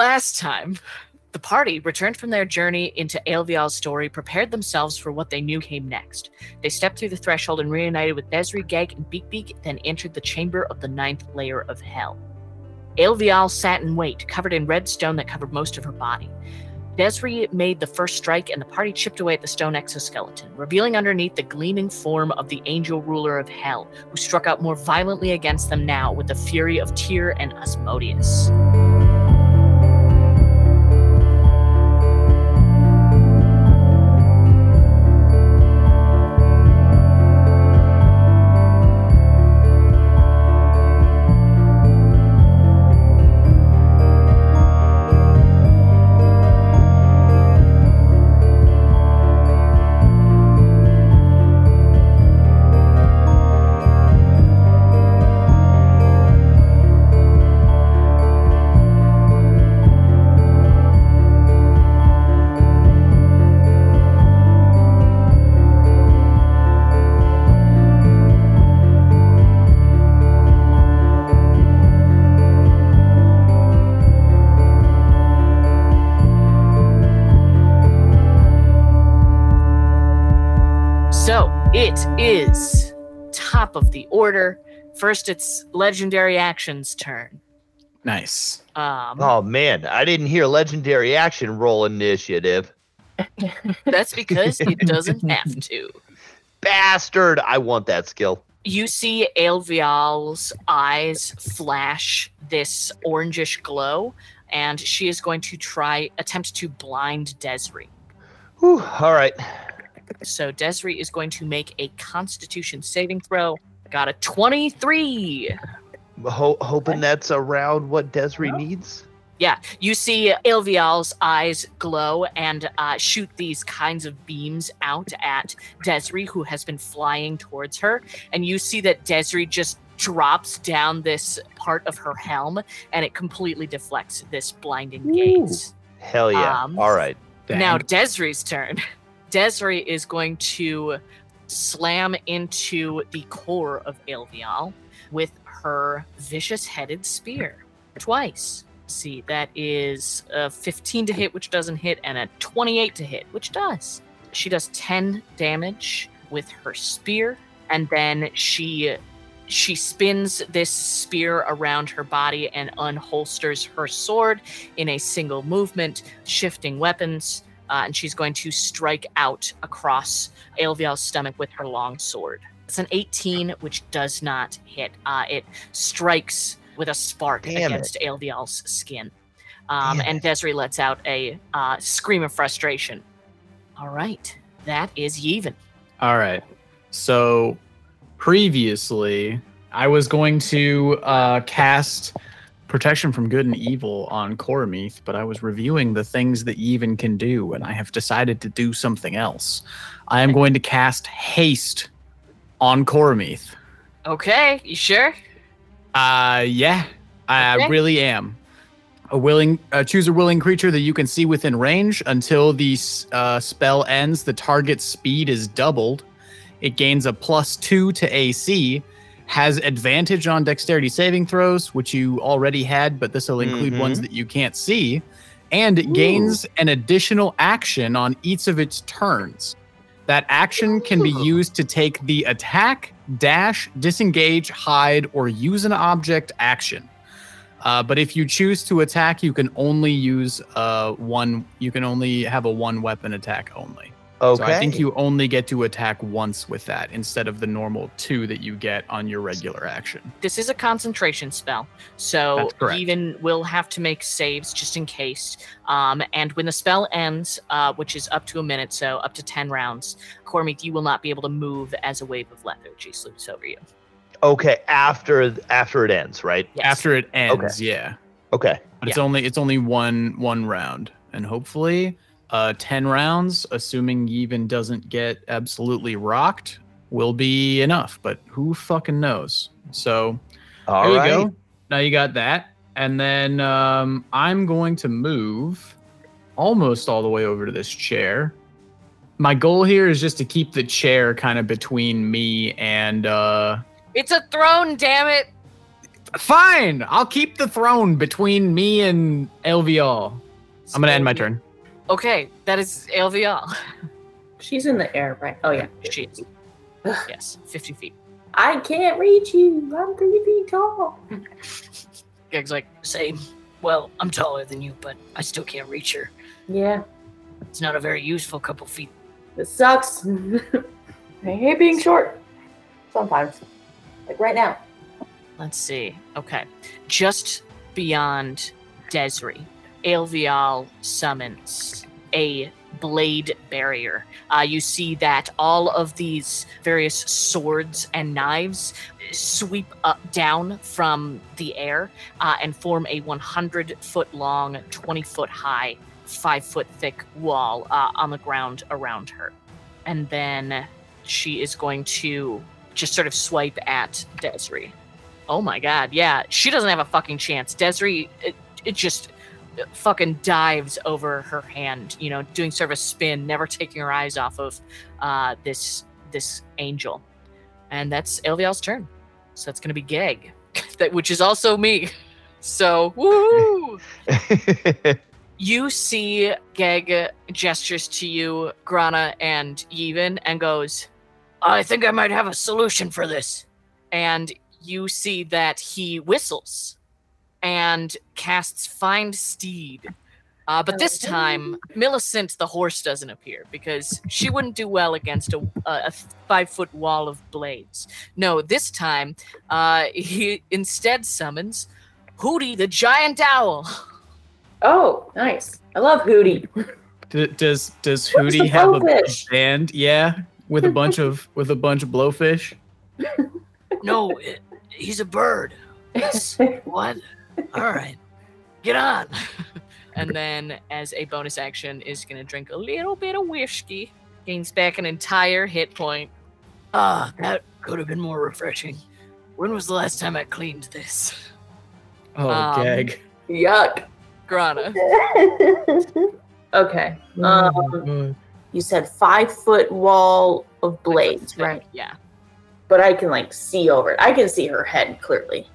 Last time, the party returned from their journey into Aelvial's story, prepared themselves for what they knew came next. They stepped through the threshold and reunited with Desri, Gag, and Beak Beak, then entered the chamber of the ninth layer of hell. Aelvial sat in wait, covered in red stone that covered most of her body. Desri made the first strike, and the party chipped away at the stone exoskeleton, revealing underneath the gleaming form of the angel ruler of hell, who struck out more violently against them now with the fury of Tyr and Asmodeus. Top of the order. First, it's legendary actions turn. Nice. Um, Oh man, I didn't hear legendary action roll initiative. That's because it doesn't have to. Bastard! I want that skill. You see Aelvial's eyes flash this orangish glow, and she is going to try attempt to blind Desri. Whew, all right. So Desri is going to make a Constitution saving throw. Got a twenty-three. Ho- hoping that's around what Desri needs. Yeah, you see Ilvial's eyes glow and uh, shoot these kinds of beams out at Desri, who has been flying towards her. And you see that Desri just drops down this part of her helm and it completely deflects this blinding gaze. Hell yeah. Um, all right. Now, Dang. Desri's turn. Desri is going to slam into the core of Ilvial with her vicious headed spear twice. See, that is a 15 to hit, which doesn't hit, and a 28 to hit, which does. She does 10 damage with her spear, and then she she spins this spear around her body and unholsters her sword in a single movement, shifting weapons, uh, and she's going to strike out across Aelvial's stomach with her long sword. It's an 18, which does not hit. Uh, it strikes with a spark Damn it. against Aelvial's skin. Um, and Desiree lets out a uh, scream of frustration. All right, that is Yevon. All right. So previously, I was going to uh, cast protection from good and evil on Koromith, but I was reviewing the things that Yevon can do, and I have decided to do something else. I am going to cast haste on Koromith. Okay, you sure? Uh, yeah, I Okay. really am. A willing, uh, choose a willing creature that you can see within range until the uh, spell ends. The target's speed is doubled. It gains a plus two to AC. Has advantage on dexterity saving throws, which you already had, but this will include Mhm. ones that you can't see. And it gains an additional action on each of its turns. That action can be used to take the attack, dash, disengage, hide, or use an object action. Uh, but if you choose to attack, you can only use uh, one. You can only have a one weapon attack only. Okay. So I think you only get to attack once with that instead of the normal two that you get on your regular action. This is a concentration spell, so Yevon will have to make saves just in case. Um, and when the spell ends, uh, which is up to a minute, so up to ten rounds, Cormith, you will not be able to move as a wave of lethargy sloops over you. Okay, after after it ends, right? Yes. After it ends, okay. yeah. Okay. But it's only it's only one one round, and hopefully, uh, ten rounds, assuming Yevon doesn't get absolutely rocked, will be enough. But who fucking knows? So All there you go. Now you got that, and then um, I'm going to move almost all the way over to this chair. My goal here is just to keep the chair kind of between me and uh, It's a throne, damn it! Fine, I'll keep the throne between me and Aelvial. I'm gonna end my turn. Okay, that is Elvial. She's in the air, right? Oh yeah. She is. Yes, 50 feet. I can't reach you. I'm three feet tall. Geg's like, same. Well, I'm taller than you, but I still can't reach her. Yeah, It's not a very useful couple feet. this sucks. I hate being short. Sometimes, like right now. Let's see. Okay. Just beyond Desri, Aelvial summons a blade barrier. Uh, you see that all of these various swords and knives sweep up down from the air uh, and form a 100 foot long, 20 foot high, 5 foot thick wall uh, on the ground around her. And then she is going to just sort of swipe at Desri. Oh my god, yeah. She doesn't have a fucking chance. Desri, it, it just fucking dives over her hand, you know, doing sort of a spin, never taking her eyes off of uh, this this angel. And that's Elvial's turn. So that's gonna be Geg. that which is also me. So woo! you see Geg gestures to you, Grana and Yevon, and goes, I think I might have a solution for this. And you see that he whistles and casts Find Steed. Uh, but this time, Millicent the horse doesn't appear because she wouldn't do well against a, a, a five foot wall of blades. No, this time, uh, he instead summons Hootie the giant owl. Oh, nice. I love Hootie. D- does does What's Hootie the have a band? Yeah, with a bunch of with a bunch of blowfish. No, it, he's a bird. What? All right, get on. and then, as a bonus action, is gonna drink a little bit of whiskey. Gains back an entire hit point. Ah, that could have been more refreshing. When was the last time I cleaned this? Oh, Um, gag. Yuck. Grana. okay. Oh, Um, you said five foot wall of blades, Thick, right? Yeah. But I can like see over it. I can see her head clearly.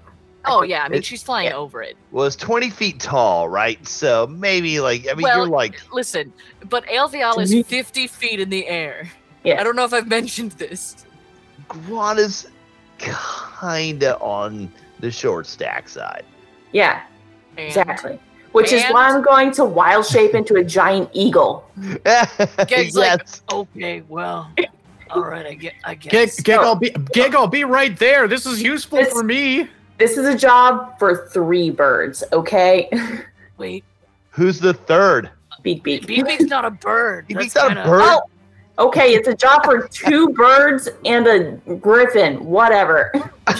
Oh yeah. I mean, she's flying yeah. over it. well, it's 20 feet tall, right? So maybe like I mean Well, you're like Listen, but Aelvial is 50 feet in the air. Yeah. I don't know if I've mentioned this. Guan is kinda on the short stack side. Yeah, And exactly. Which is why I'm going to wild shape into a giant eagle. Gag's like. Okay, well, all right. I get. I Gig, guess. gig, I'll be gig. I'll be right there. This is useful It's- for me. This is a job for three birds, okay? Wait, Who's the third? beak beak. BB's not a bird. BB's That's not a kinda- bird. Oh, okay, it's a job for two birds and a griffin, whatever.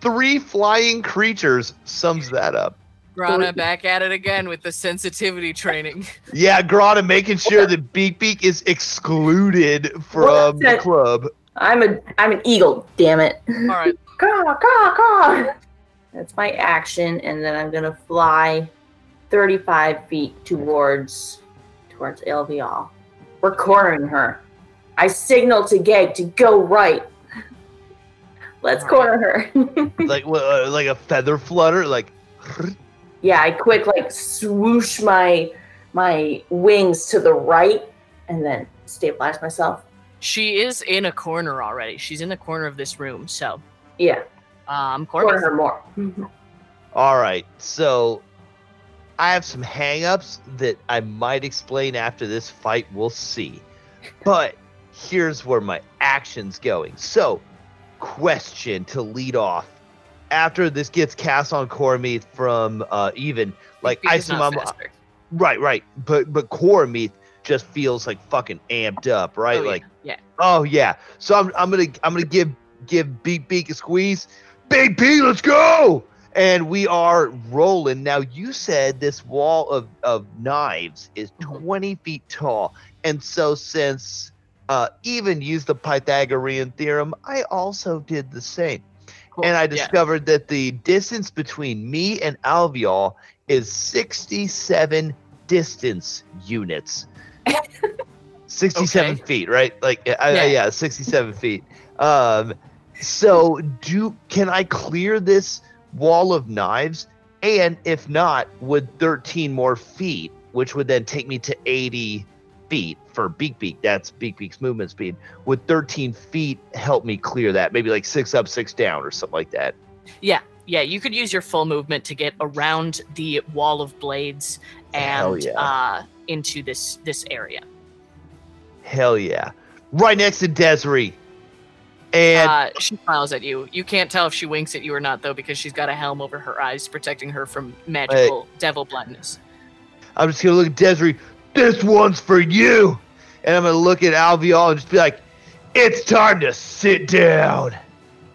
Three flying creatures sums that up. Grana back at it again with the sensitivity training. Yeah, Grana making sure that Beak Beak is excluded from the club. I'm a I'm an eagle, damn it. All right. Caw, caw, caw. That's my action, and then I'm gonna fly 35 feet towards towards Aelvial. We're cornering her. I signal to Gag to go right. Let's corner her. Like uh, like a feather flutter, like yeah, I quick like swoosh my my wings to the right, and then stabilize myself. She is in a corner already. She's in the corner of this room. So, Yeah, um, corner Corbin. her more. All right, so I have some hangups that I might explain after this fight. We'll see. But here's where my action's going. So, question to lead off. After this gets cast on Cormeath from uh, Yevon, like I Because assume I'm faster. right, right, but but Cormeath just feels like fucking amped up, right? Oh, yeah, like yeah. Oh yeah. So I'm I'm gonna I'm gonna give give Beak Beak a squeeze. Big B, let's go. And we are rolling. Now you said this wall of, of knives is Mhm. 20 feet tall. And so since uh, even used the Pythagorean theorem, I also did the same. Cool. And I Yeah. discovered that the distance between me and Alveol is 67 distance units. 67 Okay. feet, right? Like, I, I- Yeah. yeah, 67 feet. Um, So do can I clear this wall of knives? And if not, would 13 more feet, which would then take me to 80 feet for Beak Beak. That's Beak Beak's movement speed. Would 13 feet help me clear that? Maybe like six up, six down, or something like that. Yeah, yeah, you could use your full movement to get around the wall of blades and yeah. uh, into this this area. Hell yeah! Right next to Desiree. And uh, she smiles at you. You can't tell if she winks at you or not, though, because she's got a helm over her eyes, protecting her from magical devil blindness. I'm just gonna look at Desiree. This one's for you. And I'm gonna look at Alveol and just be like, "It's time to sit down."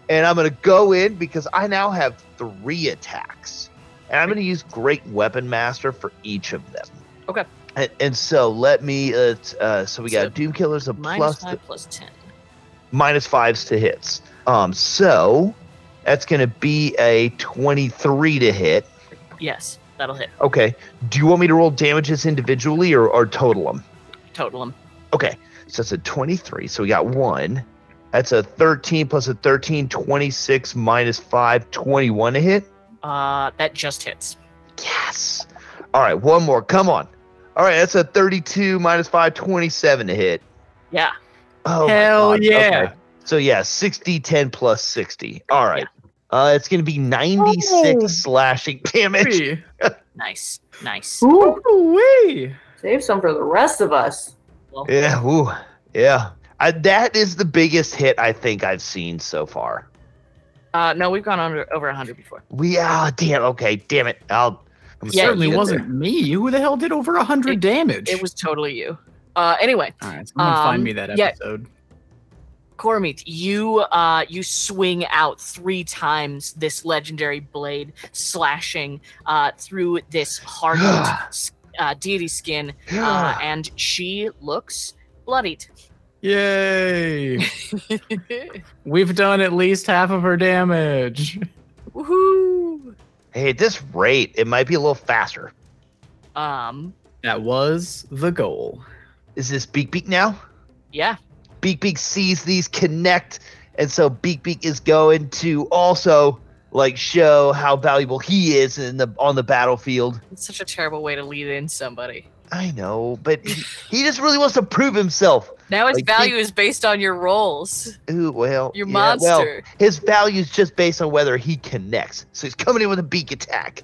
And I'm gonna go in because I now have three attacks, and I'm gonna use Great Weapon Master for each of them. Okay. And, and so let me. Uh, uh, so we So, got Doom Killers a Minus plus five plus ten. Minus fives to hits. Um, so that's gonna be a 23 to hit. Yes, that'll hit. Okay. Do you want me to roll damages individually or, or total them? Total them. Okay, so that's a 23. So we got one. That's a 13 plus a 13, 26 minus 5, 21 to hit. Uh, that just hits. Yes. All right, one more. Come on. All right, that's a 32 minus 5, 27 to hit. Yeah. Oh, Hell yeah. Okay. So yeah, 60, 10 plus 60. All right. Uh, it's going to be 96 Oh. slashing damage. Nice. Nice. Ooh, Wee. save some for the rest of us. Well, Yeah, ooh, yeah. I, that is the biggest hit I think I've seen so far. Uh, no, we've gone under over hundred before. We ah damn okay damn it I'll I'm Yeah, Certainly wasn't me. Who the hell did over a hundred It- damage? It was totally you. Uh, anyway, All right, someone um, find me that yeah. episode. Cormith, you uh you swing out three times this legendary blade, slashing uh through this hardened uh, deity skin, uh, and she looks bloodied. Yay! We've done at least half of her damage. Woohoo! hey at this rate it might be a little faster. Um, That was the goal. Is this Beak Beak now? yeah, Beak Beak sees these connect, and so Beak Beak is going to also like show how valuable he is in the on the battlefield. it's such a terrible way to lead in somebody. I know, but he, he just really wants to prove himself. Now his Like, value is based on your rolls. Ooh, well, Your yeah, monster. Well, his value is just based on whether he connects. So he's coming in with a beak attack.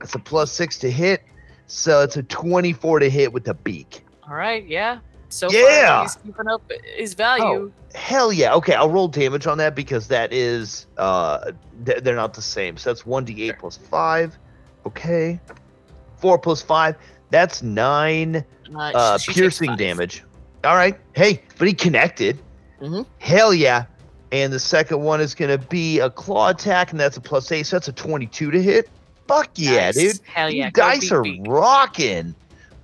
That's a plus six to hit. So it's a 24 to hit with the beak. All right, yeah. So Yeah. far, he's keeping up his value. Hell yeah. Okay, I'll roll damage on that because that is uh th- they're not the same. So that's 1d8 Sure. plus 5. Okay. 4 plus 5. That's 9 Uh, uh piercing damage. All right. Hey, but he connected. Mhm. Hell yeah. And the second one is going to be a claw attack, and that's a plus 8. So that's a 22 to hit. Fuck yeah, Nice. dude. Hell yeah. dice are rocking.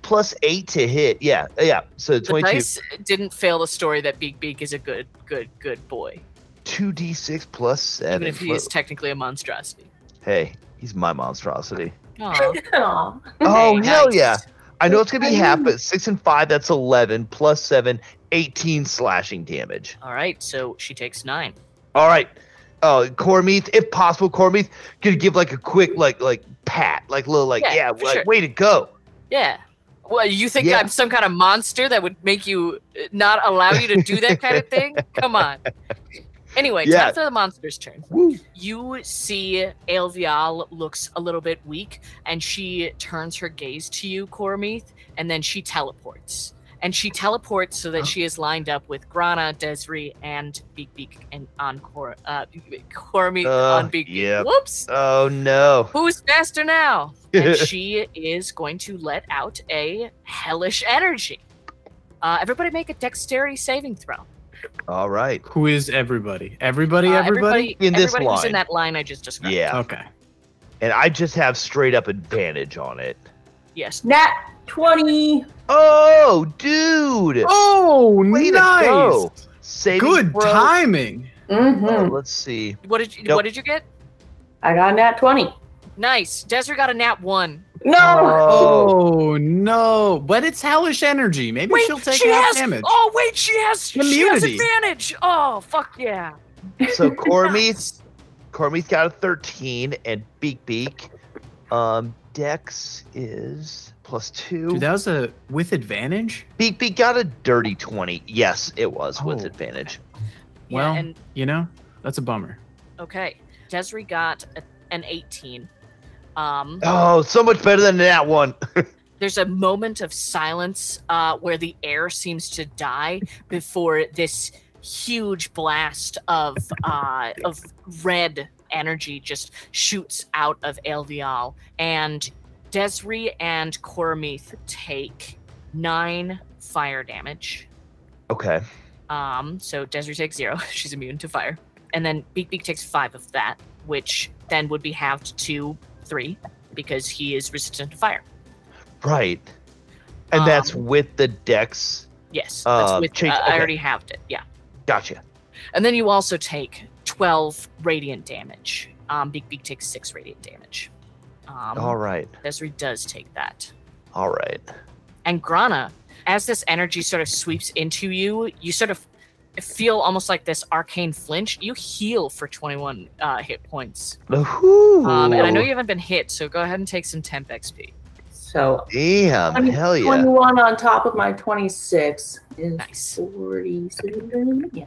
Plus 8 to hit. Yeah. Yeah. So The 22. dice didn't fail the story that Beak Beak is a good, good, good boy, 2d6 plus 7. even if he is technically a monstrosity. Hey, he's my monstrosity. Aw. Aw. Oh, Hey, hell nice. yeah. I know it's going to be half, but 6 and 5, that's 11. Plus 7, 18 slashing damage. All right, so she takes nine. All right. Uh, oh, Cormeeth, if possible, Cormeeth, could you give like a quick, like, like pat, like little, like, Yeah, yeah, like, sure. way to go. Yeah. Well, you think Yeah. I'm some kind of monster that would make you uh, not allow you to do that kind of thing? Come on. Anyway, Yeah. time for the monster's turn. Woo. You see Aelvial looks a little bit weak, and she turns her gaze to you, Cormeeth, and then she teleports. And she teleports so that she is lined up with Grana, Desri, and Beak Beak and Encore. Cor uh Cormeeth Uh, on Beak Beak. yep. Whoops. Oh, no. Who's faster now? and she is going to let out a hellish energy. Uh, everybody make a dexterity saving throw. All right. Who is everybody? Everybody, Uh, everybody? In this everybody who's line. in that line I just described. Yeah. Okay. And I just have straight up advantage on it. Yes. Nat 20. Oh, dude. Oh, Way to nice. go. Good throw. timing. Mm-hmm. Oh, let's see. What did you Nope. What did you get? I got a nat 20. Nice. Desiree got a nat one. No! Oh, Oh no! But it's hellish energy. Maybe she'll take she half has. damage. Oh wait, she has. She has Immunity. advantage. Oh fuck yeah. So Cormith, Cormith got a 13, and Beak Beak, um, Dex is plus two. Dude, that was a with advantage. Beak Beak got a dirty 20. Yes, it was with Oh. advantage. Yeah, Well, and you know, that's a bummer. okay, Desiree got a, an 18. Um, Oh, so much better than that one. there's a moment of silence uh, where the air seems to die before this huge blast of uh, of red energy just shoots out of Elvial, and Desri and Cormith take nine fire damage. okay. Um, so Desiree takes zero; she's immune to fire, and then Beak Beak takes five of that, which then would be halved to three because he is resistant to fire. Right. And that's Um, with the Dex. Yes, that's Uh, with. change- uh, I already halved it. Yeah, Gotcha. and then you also take twelve radiant damage. Um, Beak Beak takes six radiant damage. Um, All right. Desiree does take that, All right. and Grana, as this energy sort of sweeps into you, you sort of feel almost like this arcane flinch. You heal for twenty-one uh, hit points, Ooh. um, and I know you haven't been hit, so go ahead and take some temp XP. So Damn. Twenty- Hell yeah. 21 on top of my 26 is Nice. 47. Yeah.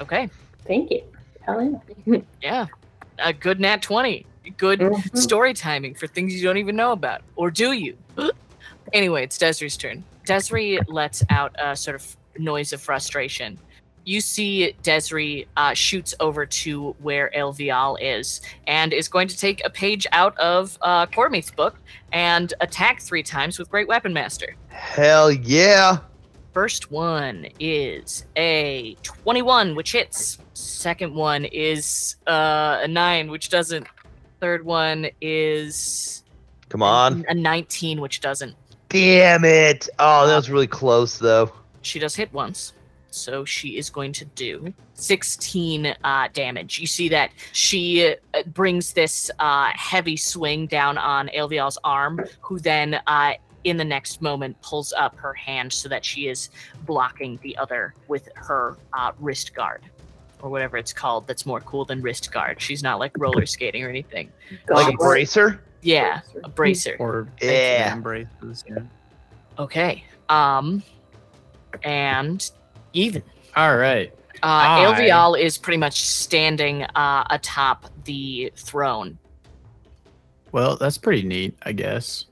Okay, Thank you. Hell yeah. yeah, a good nat twenty. Good Mhm. story timing for things you don't even know about. Or do you? anyway, it's Desiree's turn. Desiree lets out a sort of noise of frustration. You see Desiree uh, shoots over to where Elvial is and is going to take a page out of uh, Cormith's book and attack three times with Great Weapon Master. Hell yeah. First one is a 21, which hits. Second one is uh, a 9, which doesn't. Third one is Come on. a 19, which doesn't. Damn it. Oh, that was really close though. She does hit once. So she is going to do 16 uh, damage. You see that she uh, brings this uh, heavy swing down on Elvial's arm, who then, uh, in the next moment, pulls up her hand so that she is blocking the other with her uh, wrist guard. Or whatever it's called, that's more cool than wrist guard. She's not like roller skating or anything. Like a bracer? Yeah, a bracer. Or Yeah. embraces. Yeah. Okay. Um, and Yevon. All right. Uh, I- Elvial is pretty much standing uh, atop the throne. Well, that's pretty neat, I guess.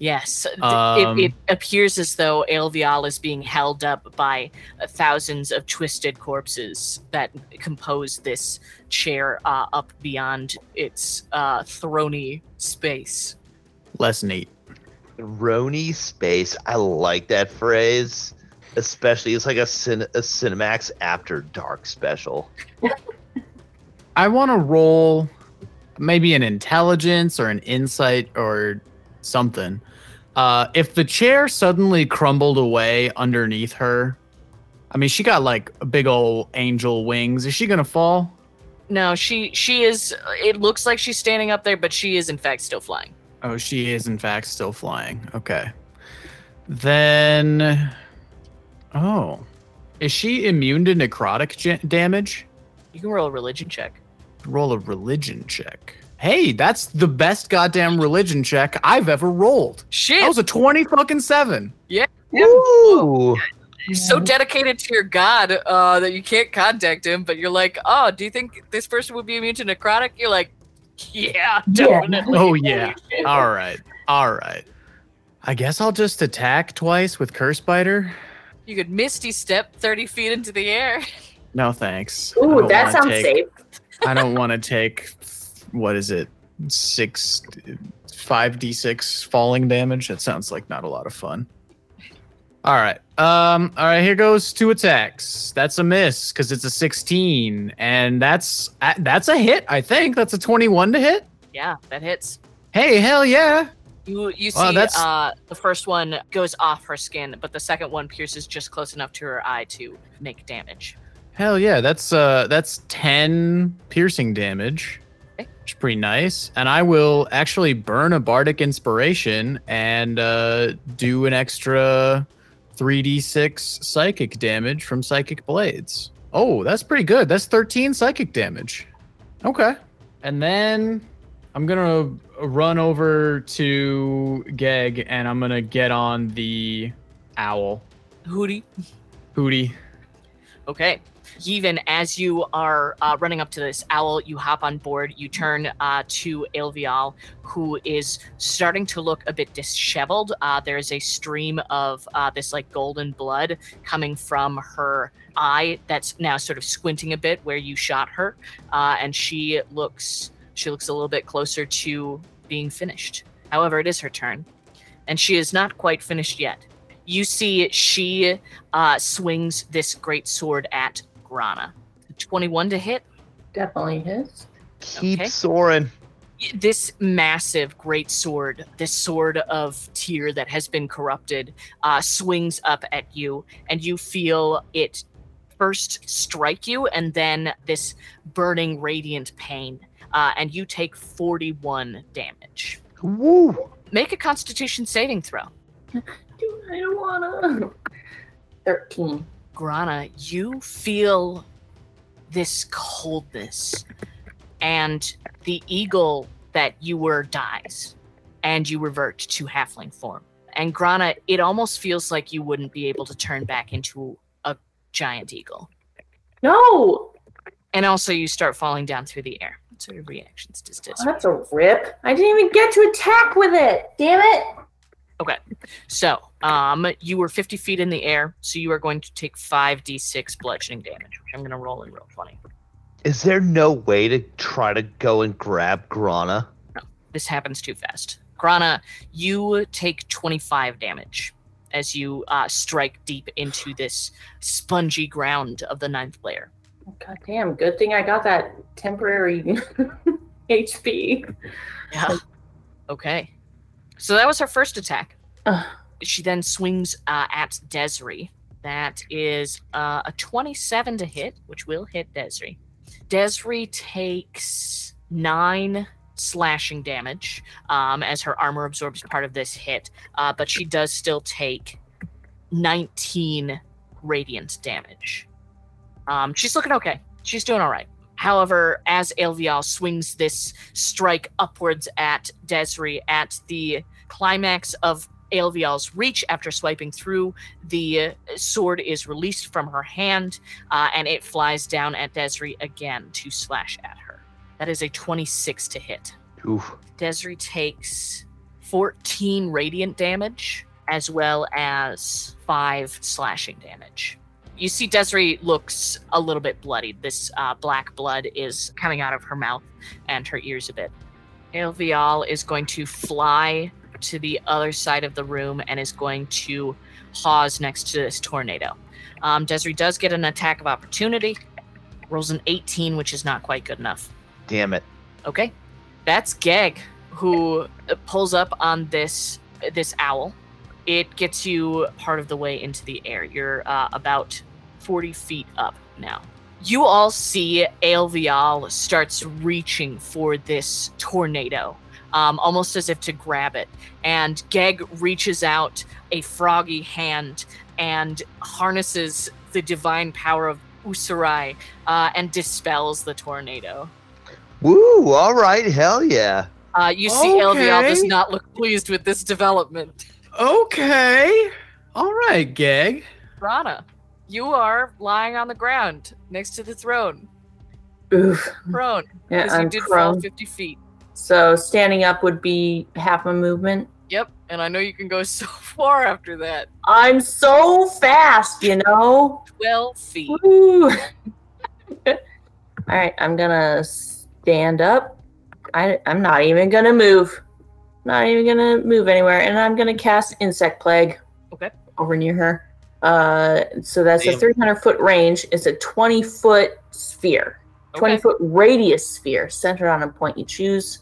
Yes, Um, it, it appears as though Elvial is being held up by uh, thousands of twisted corpses that compose this chair uh, up beyond its uh, throny space. Less neat. Roni space. I like that phrase. Especially, it's like a, cin- a Cinemax After Dark special. I want to roll maybe an intelligence or an insight or something. Uh, if the chair suddenly crumbled away underneath her, I mean, she got like big old angel wings. Is she gonna fall? No, she she is. It looks like she's standing up there, but she is in fact still flying. Oh, she is in fact still flying. Okay. Then, oh, is she immune to necrotic damage? You can roll a religion check. Roll a religion check. Hey, that's the best goddamn religion check I've ever rolled. Shit! That was a 20 fucking 7. Yeah. Ooh. You're so dedicated to your god uh, that you can't contact him, but you're like, oh, do you think this person would be immune to necrotic? You're like, yeah, Yeah. definitely. Oh, yeah. All right. All right. I guess I'll just attack twice with Curse Biter. You could misty step 30 feet into the air. No, thanks. Ooh, that sounds take- safe. I don't want to take, what is it? Six, 5d6 falling damage. That sounds like not a lot of fun. All right. Um. All right. Here goes two attacks. That's a miss because it's a 16, and that's uh, that's a hit. I think that's a 21 to hit. Yeah, that hits. Hey, hell yeah! You you see Wow, that's- uh, the first one goes off her skin, but the second one pierces just close enough to her eye to make damage. Hell yeah! That's uh that's 10 piercing damage. Okay. Which is pretty nice. And I will actually burn a bardic inspiration and uh, do an extra 3d6 psychic damage from psychic blades. Oh, that's pretty good. That's 13 psychic damage. Okay. And then I'm gonna run over to Geg and I'm gonna get on the owl. Hootie. Hootie. Okay. Even as you are uh, running up to this owl, you hop on board. You turn uh, to Elvial, who is starting to look a bit disheveled. Uh, there is a stream of uh, this like golden blood coming from her eye that's now sort of squinting a bit where you shot her, uh, and she looks she looks a little bit closer to being finished. However, it is her turn, and she is not quite finished yet. You see, she uh, swings this great sword at Grana. 21 to hit. Definitely his. Keep Okay. soaring. This massive great sword, this sword of Tyr that has been corrupted, uh, swings up at you, and you feel it first strike you, and then this burning radiant pain. Uh, and you take 41 damage. Woo! Make a constitution saving throw. Dude, I don't wanna. 13. Grana, you feel this coldness, and the eagle that you were dies, and you revert to halfling form. And Grana, it almost feels like you wouldn't be able to turn back into a giant eagle. No! And also, you start falling down through the air. So your reactions this? Oh, that's a rip. I didn't even get to attack with it. Damn it. So, um, you were 50 feet in the air, so you are going to take 5d6 bludgeoning damage, which I'm going to roll in real funny. Is there no way to try to go and grab Grana? No, this happens too fast. Grana, you take 25 damage as you uh, strike deep into this spongy ground of the ninth layer. God damn, good thing I got that temporary HP. Yeah. Okay. So that was her first attack. Ugh. She then swings uh, at Desri. That is uh, a 27 to hit, which will hit Desri. Desri takes nine slashing damage um, as her armor absorbs part of this hit, uh, but she does still take 19 radiant damage. Um, she's looking okay. She's doing all right. However, as Elvial swings this strike upwards at Desri at the climax of Elvial's reach after swiping through, the sword is released from her hand uh, and it flies down at Desri again to slash at her. That is a 26 to hit. Oof. Desri takes 14 radiant damage as well as 5 slashing damage. You see, Desri looks a little bit bloodied. This uh, black blood is coming out of her mouth and her ears a bit. Elvial is going to fly to the other side of the room and is going to pause next to this tornado. Um, Desri does get an attack of opportunity, rolls an 18, which is not quite good enough. Damn it. Okay, that's Geg who pulls up on this this owl. It gets you part of the way into the air. You're uh, about forty feet up now. You all see Aelvial starts reaching for this tornado, um, almost as if to grab it. And Geg reaches out a froggy hand and harnesses the divine power of Usurai uh, and dispels the tornado. Woo! All right. Hell yeah. Uh, you see, Elvial does not look pleased with this development. Okay. All right, Gag. Rana, you are lying on the ground next to the throne, Oof. prone, Yeah, because you I'm did fall prone. 50 feet. So standing up would be half a movement. Yep, and I know you can go so far after that. I'm so fast, you know? 12 feet. All right, I'm gonna stand up. I, I'm not even gonna move. Not even gonna move anywhere, and I'm gonna cast Insect Plague. Okay. Over near her. Uh, so that's a 300 foot range. It's a 20 foot sphere, 20 foot radius sphere centered on a point you choose.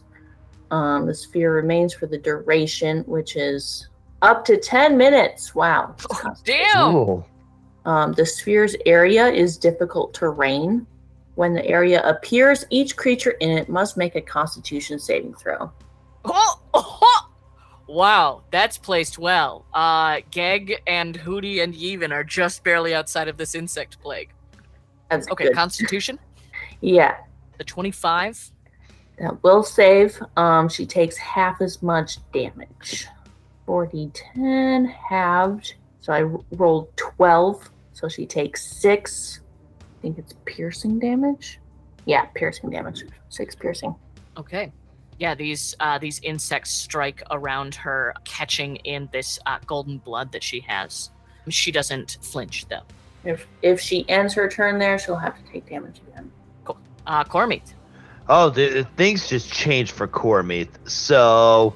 Um, the sphere remains for the duration, which is up to 10 minutes. Wow. Oh, damn! Um, the sphere's area is difficult terrain. When the area appears, each creature in it must make a constitution saving throw. Oh, oh, Wow, that's placed well. Uh, Geg and Hootie and Yevon are just barely outside of this insect plague. That's Okay, good. Constitution, yeah, the 25. that will save. Um, she takes half as much damage. 40, 10 halved. So I rolled 12. So she takes six. I think it's piercing damage. Yeah, piercing damage. Six piercing. Okay. Yeah, these uh, these insects strike around her, catching in this uh, golden blood that she has. She doesn't flinch though. If if she ends her turn there, she'll have to take damage again. Uh, Cormith. Oh, the, the things just changed for Cormeath. So,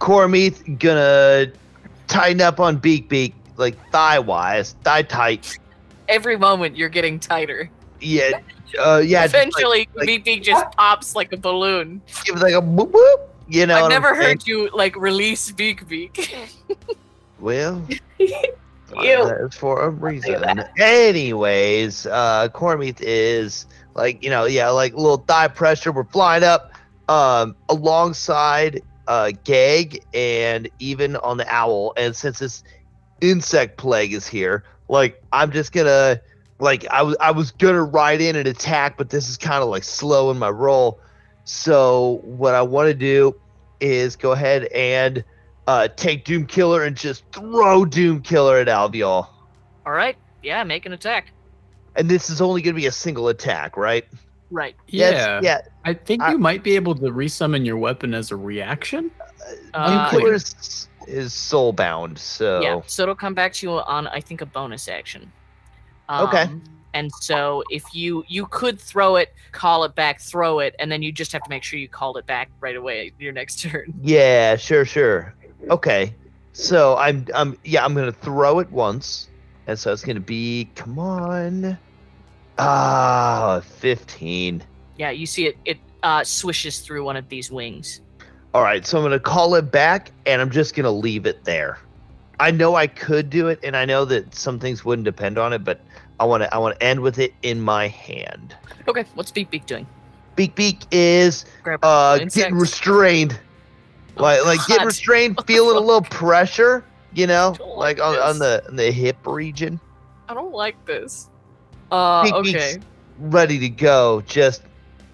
Cormeath gonna tighten up on Beak Beak, like thigh wise, thigh tight. Every moment you're getting tighter. Yeah, uh, yeah. just like- Eventually, like- Beak Beak just pops like a balloon. give it like a whoop whoop. You know, I've what I'm never saying? heard you like release Beak Beak. Well, Ew. that's for a reason. Anyways, uh, Cormeath is like you know, yeah, like a little thigh pressure. We're flying up, um, alongside uh Gag and Yevon on the owl. And since this insect plague is here, like I'm just gonna like I was I was gonna ride in and attack, but this is kind of like slow in my roll. So what I want to do is go ahead and uh, take Doom Killer and just throw Doom Killer at Alveol. All right. Yeah, make an attack. And this is only going to be a single attack, right? Right. Yeah. That's- yeah. I think I- you might be able to resummon your weapon as a reaction. Uh, Doom Killer is, is soul bound, so Yeah, so it'll come back to you on I think a bonus action. Okay. Um, And so if you you could throw it, call it back, throw it, and then you just have to make sure you called it back right away your next turn. yeah, sure, sure. Okay, so I'm I'm yeah I'm gonna throw it once, and so it's gonna be come on, ah, fifteen. Yeah, you see it it uh, swishes through one of these wings. All right, so I'm gonna call it back, and I'm just gonna leave it there. I know I could do it, and I know that some things wouldn't depend on it, but I want to I want to end with it in my hand. Okay, what's Beak Beak doing? Beak Beak is uh getting restrained, Oh, like like getting restrained, What feeling a little pressure, you know, like like on, on the on the hip region, I don't like this. Uh, Beak okay. Beak's ready to go. Just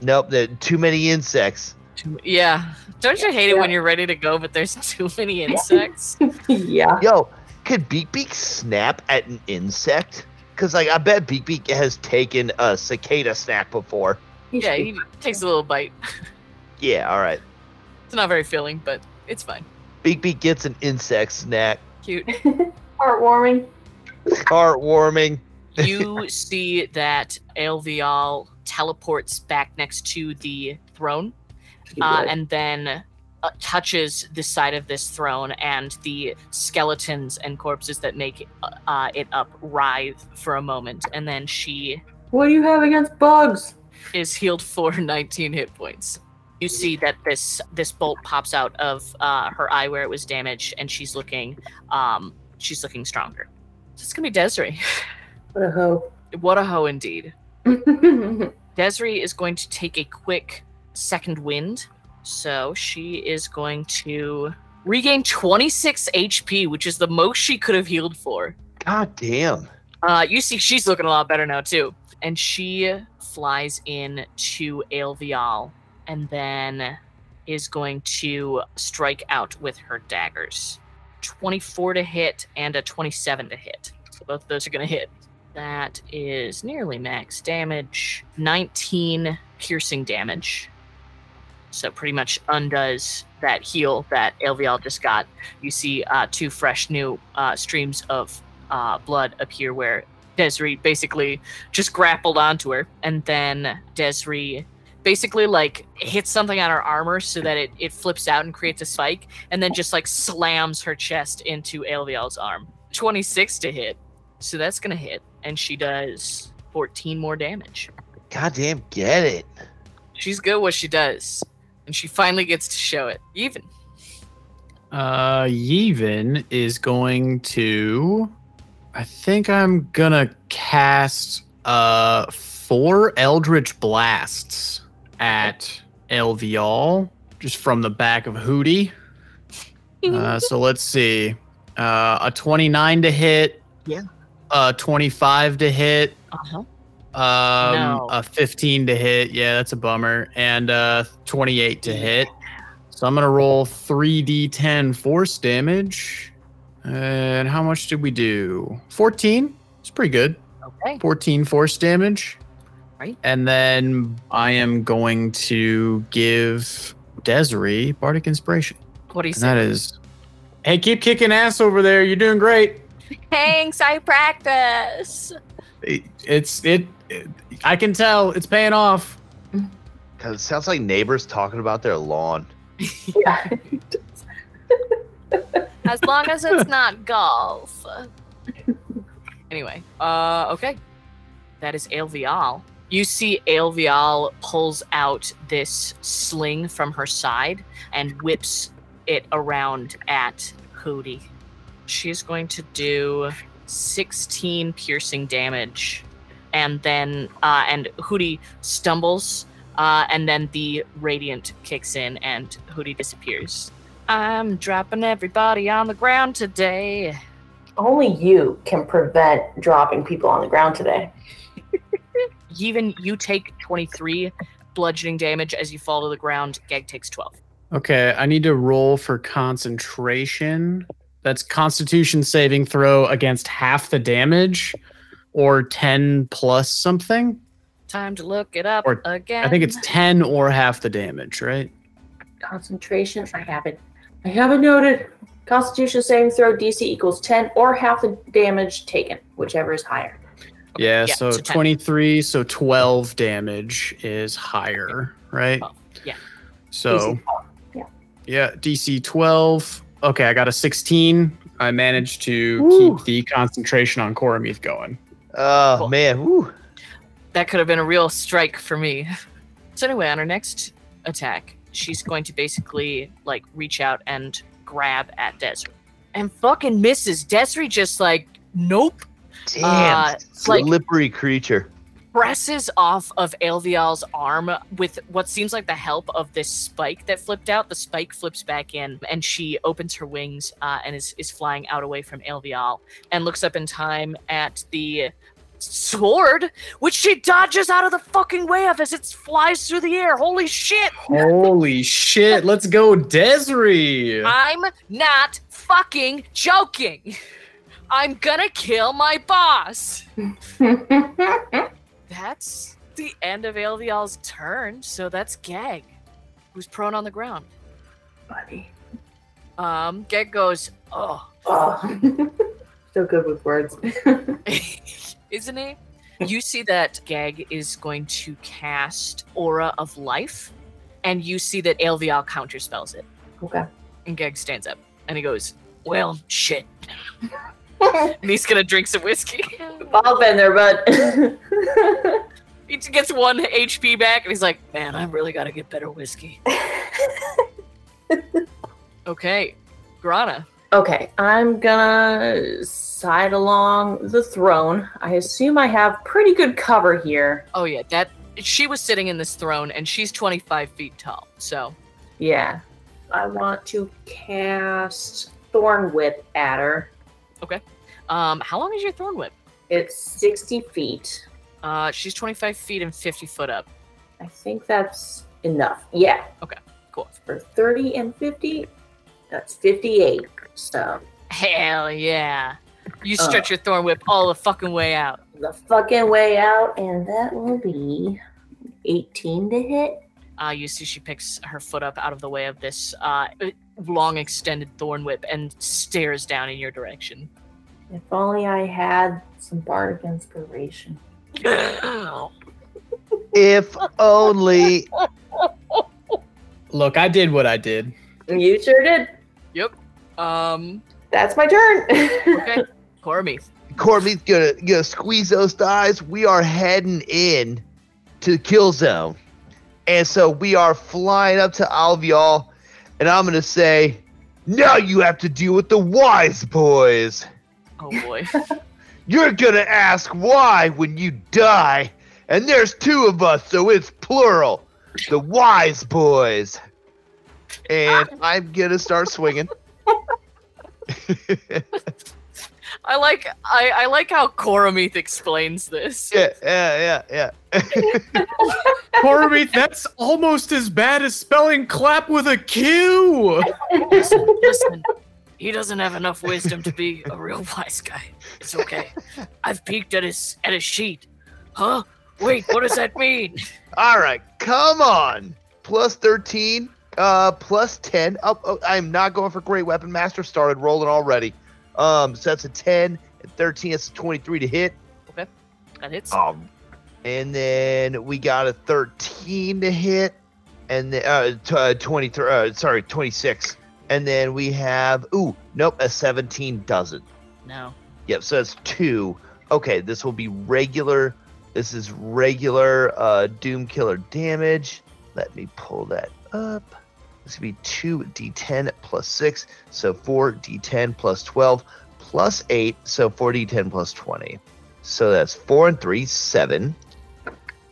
nope, there too many insects. Too- Yeah. Don't you hate it when you're ready to go, but there's too many insects? yeah. Yo, could Beak Beak snap at an insect? Cause like I bet Beak Beak has taken a cicada snack before. yeah, he takes a little bite. Yeah, all right. It's not very filling, but it's fine. Beak Beak gets an insect snack. Cute. Heartwarming. Heartwarming. you see that Elvial teleports back next to the throne uh, and then uh, touches the side of this throne, and the skeletons and corpses that make uh, uh, it up writhe for a moment, and then she what do you have against bugs? is healed for 19 hit points. You see that this this bolt pops out of uh, her eye where it was damaged, and she's looking um, she's looking stronger. So it's gonna be Desiree. What a hoe. what a hoe indeed. Desiree is going to take a quick second wind. So she is going to regain 26 HP, which is the most she could have healed for. God damn. Uh, you see, she's looking a lot better now, too. And she flies in to Aelvial and then is going to strike out with her daggers 24 to hit and a 27 to hit. So both of those are going to hit. That is nearly max damage. 19 piercing damage. So pretty much undoes that heal that Elvial just got. You see uh, two fresh new uh, streams of uh, blood appear where Desiree basically just grappled onto her. And then Desiree basically like hits something on her armor so that it, it flips out and creates a spike and then just like slams her chest into Elvial's arm. 26 to hit. So that's going to hit. And she does 14 more damage. God damn, get it. She's good what she does. And she finally gets to show it. Yevon. Uh, Yevon is going to. I think I'm gonna cast uh four Eldritch blasts at Elvial, just from the back of Hootie. Uh, so let's see. Uh, a 29 to hit. Yeah. A 25 to hit. Uh-huh. Um, No. a 15 to hit. Yeah, that's a bummer. And uh, 28 to hit. So I'm gonna roll 3d10 force damage. And how much did we do? 14. It's pretty good. Okay. 14 force damage. Right. And then I am going to give Desiree Bardic Inspiration. What do you And that say? is, hey, keep kicking ass over there. You're doing great. Thanks, I practice. It- it's it, it. I can tell it's paying off. Because it sounds like neighbors talking about their lawn. Yeah. As long as it's not golf. Anyway, uh, okay. That is Aelvial. You see Aelvial pulls out this sling from her side and whips it around at Hootie. She's going to do 16 piercing damage. And then, uh, and Hootie stumbles, uh, and then the radiant kicks in and Hootie disappears. I'm dropping everybody on the ground today. Only you can prevent dropping people on the ground today. Even you take 23 bludgeoning damage as you fall to the ground. Gag takes 12. Okay, I need to roll for concentration. That's Constitution saving throw against half the damage, or 10 plus something. Time to look it up Or- again. I think it's 10 or half the damage, right? Concentration, I have it. I have it noted. Constitution saving throw DC equals 10 or half the damage taken, whichever is higher. Yeah, yeah, so so 10. 23, so 12 damage is higher, right? 12, yeah. So, DC 12. yeah, DC 12. Okay, I got a 16. I managed to Woo. keep the concentration on Korameeth going. Oh, Cool. man. Woo. That could have been a real strike for me. So anyway, on her next attack, she's going to basically like reach out and grab at Desiree. And fucking misses. Desiree just like, nope. Damn. Uh, like- slippery creature. presses off of Aelvial's arm with what seems like the help of this spike that flipped out. The spike flips back in, and she opens her wings uh, and is, is flying out away from Aelvial and looks up in time at the sword, which she dodges out of the fucking way of as it flies through the air. Holy shit! Holy shit, let's go, Desiree! I'm not fucking joking. I'm gonna kill my boss. That's the end of Aelvial's turn, so that's Gag, who's prone on the ground. Buddy. Um, Gag goes, oh, Oh. so good with words. isn't he? You see that Gag is going to cast Aura of Life, and you see that Aelvial counterspells it. okay. And Gag stands up, and he goes, well, shit. And he's gonna drink some whiskey. All been there, bud. he gets one HP back, and he's like, man, I really gotta get better whiskey. Okay, Grana. Okay, I'm gonna side along the throne. I assume I have pretty good cover here. Oh yeah, that she was sitting in this throne, and she's 25 feet tall. So Yeah. I want to cast Thorn Whip at her. Okay. Um, how long is your thorn whip? It's 60 feet. Uh, she's 25 feet and 50 foot up. I think that's enough. Yeah. Okay, cool. For 30 and 50, that's 58. So Hell yeah. You Uh. stretch your thorn whip all the fucking way out. the fucking way out, and that will be 18 to hit. Uh, you see she picks her foot up out of the way of this uh, long extended thorn whip and stares down in your direction. If only I had some bardic inspiration. If only. Look, I did what I did. You sure did. Um, That's my turn. okay. Cormith. Corbin's gonna, gonna squeeze those thighs. We are heading in to the kill zone. And so we are flying up to Aelvial. And I'm gonna say, now you have to deal with the wise boys. Oh boy. You're gonna ask why when you die. And there's two of us, so it's plural. The wise boys. And I'm gonna start swinging. I like I, I like how Koromith explains this. Yeah, yeah, yeah, yeah. Cormith, that's almost as bad as spelling clap with a Q. Listen, listen. He doesn't have enough wisdom to be a real wise guy. It's okay. I've peeked at his at his sheet. Huh? Wait, what does that mean? All right, come on. Plus 13, uh, plus 10. Oh, oh, I'm not going for Great Weapon Master. Started rolling already. Um, so that's a 10 and 13. It's a 23 to hit. Okay. That hits. Um, and then we got a 13 to hit, and then uh, t- uh 23. Uh, sorry, 26. And then we have ooh, nope, a 17 doesn't. No. Yep, so that's two. Okay, this will be regular. This is regular uh, Doom Killer damage. Let me pull that up. This will be 2d10 plus 6, so 4d10 plus 12 plus 8, so 4d10 plus 20. So that's 4 and 3, 7.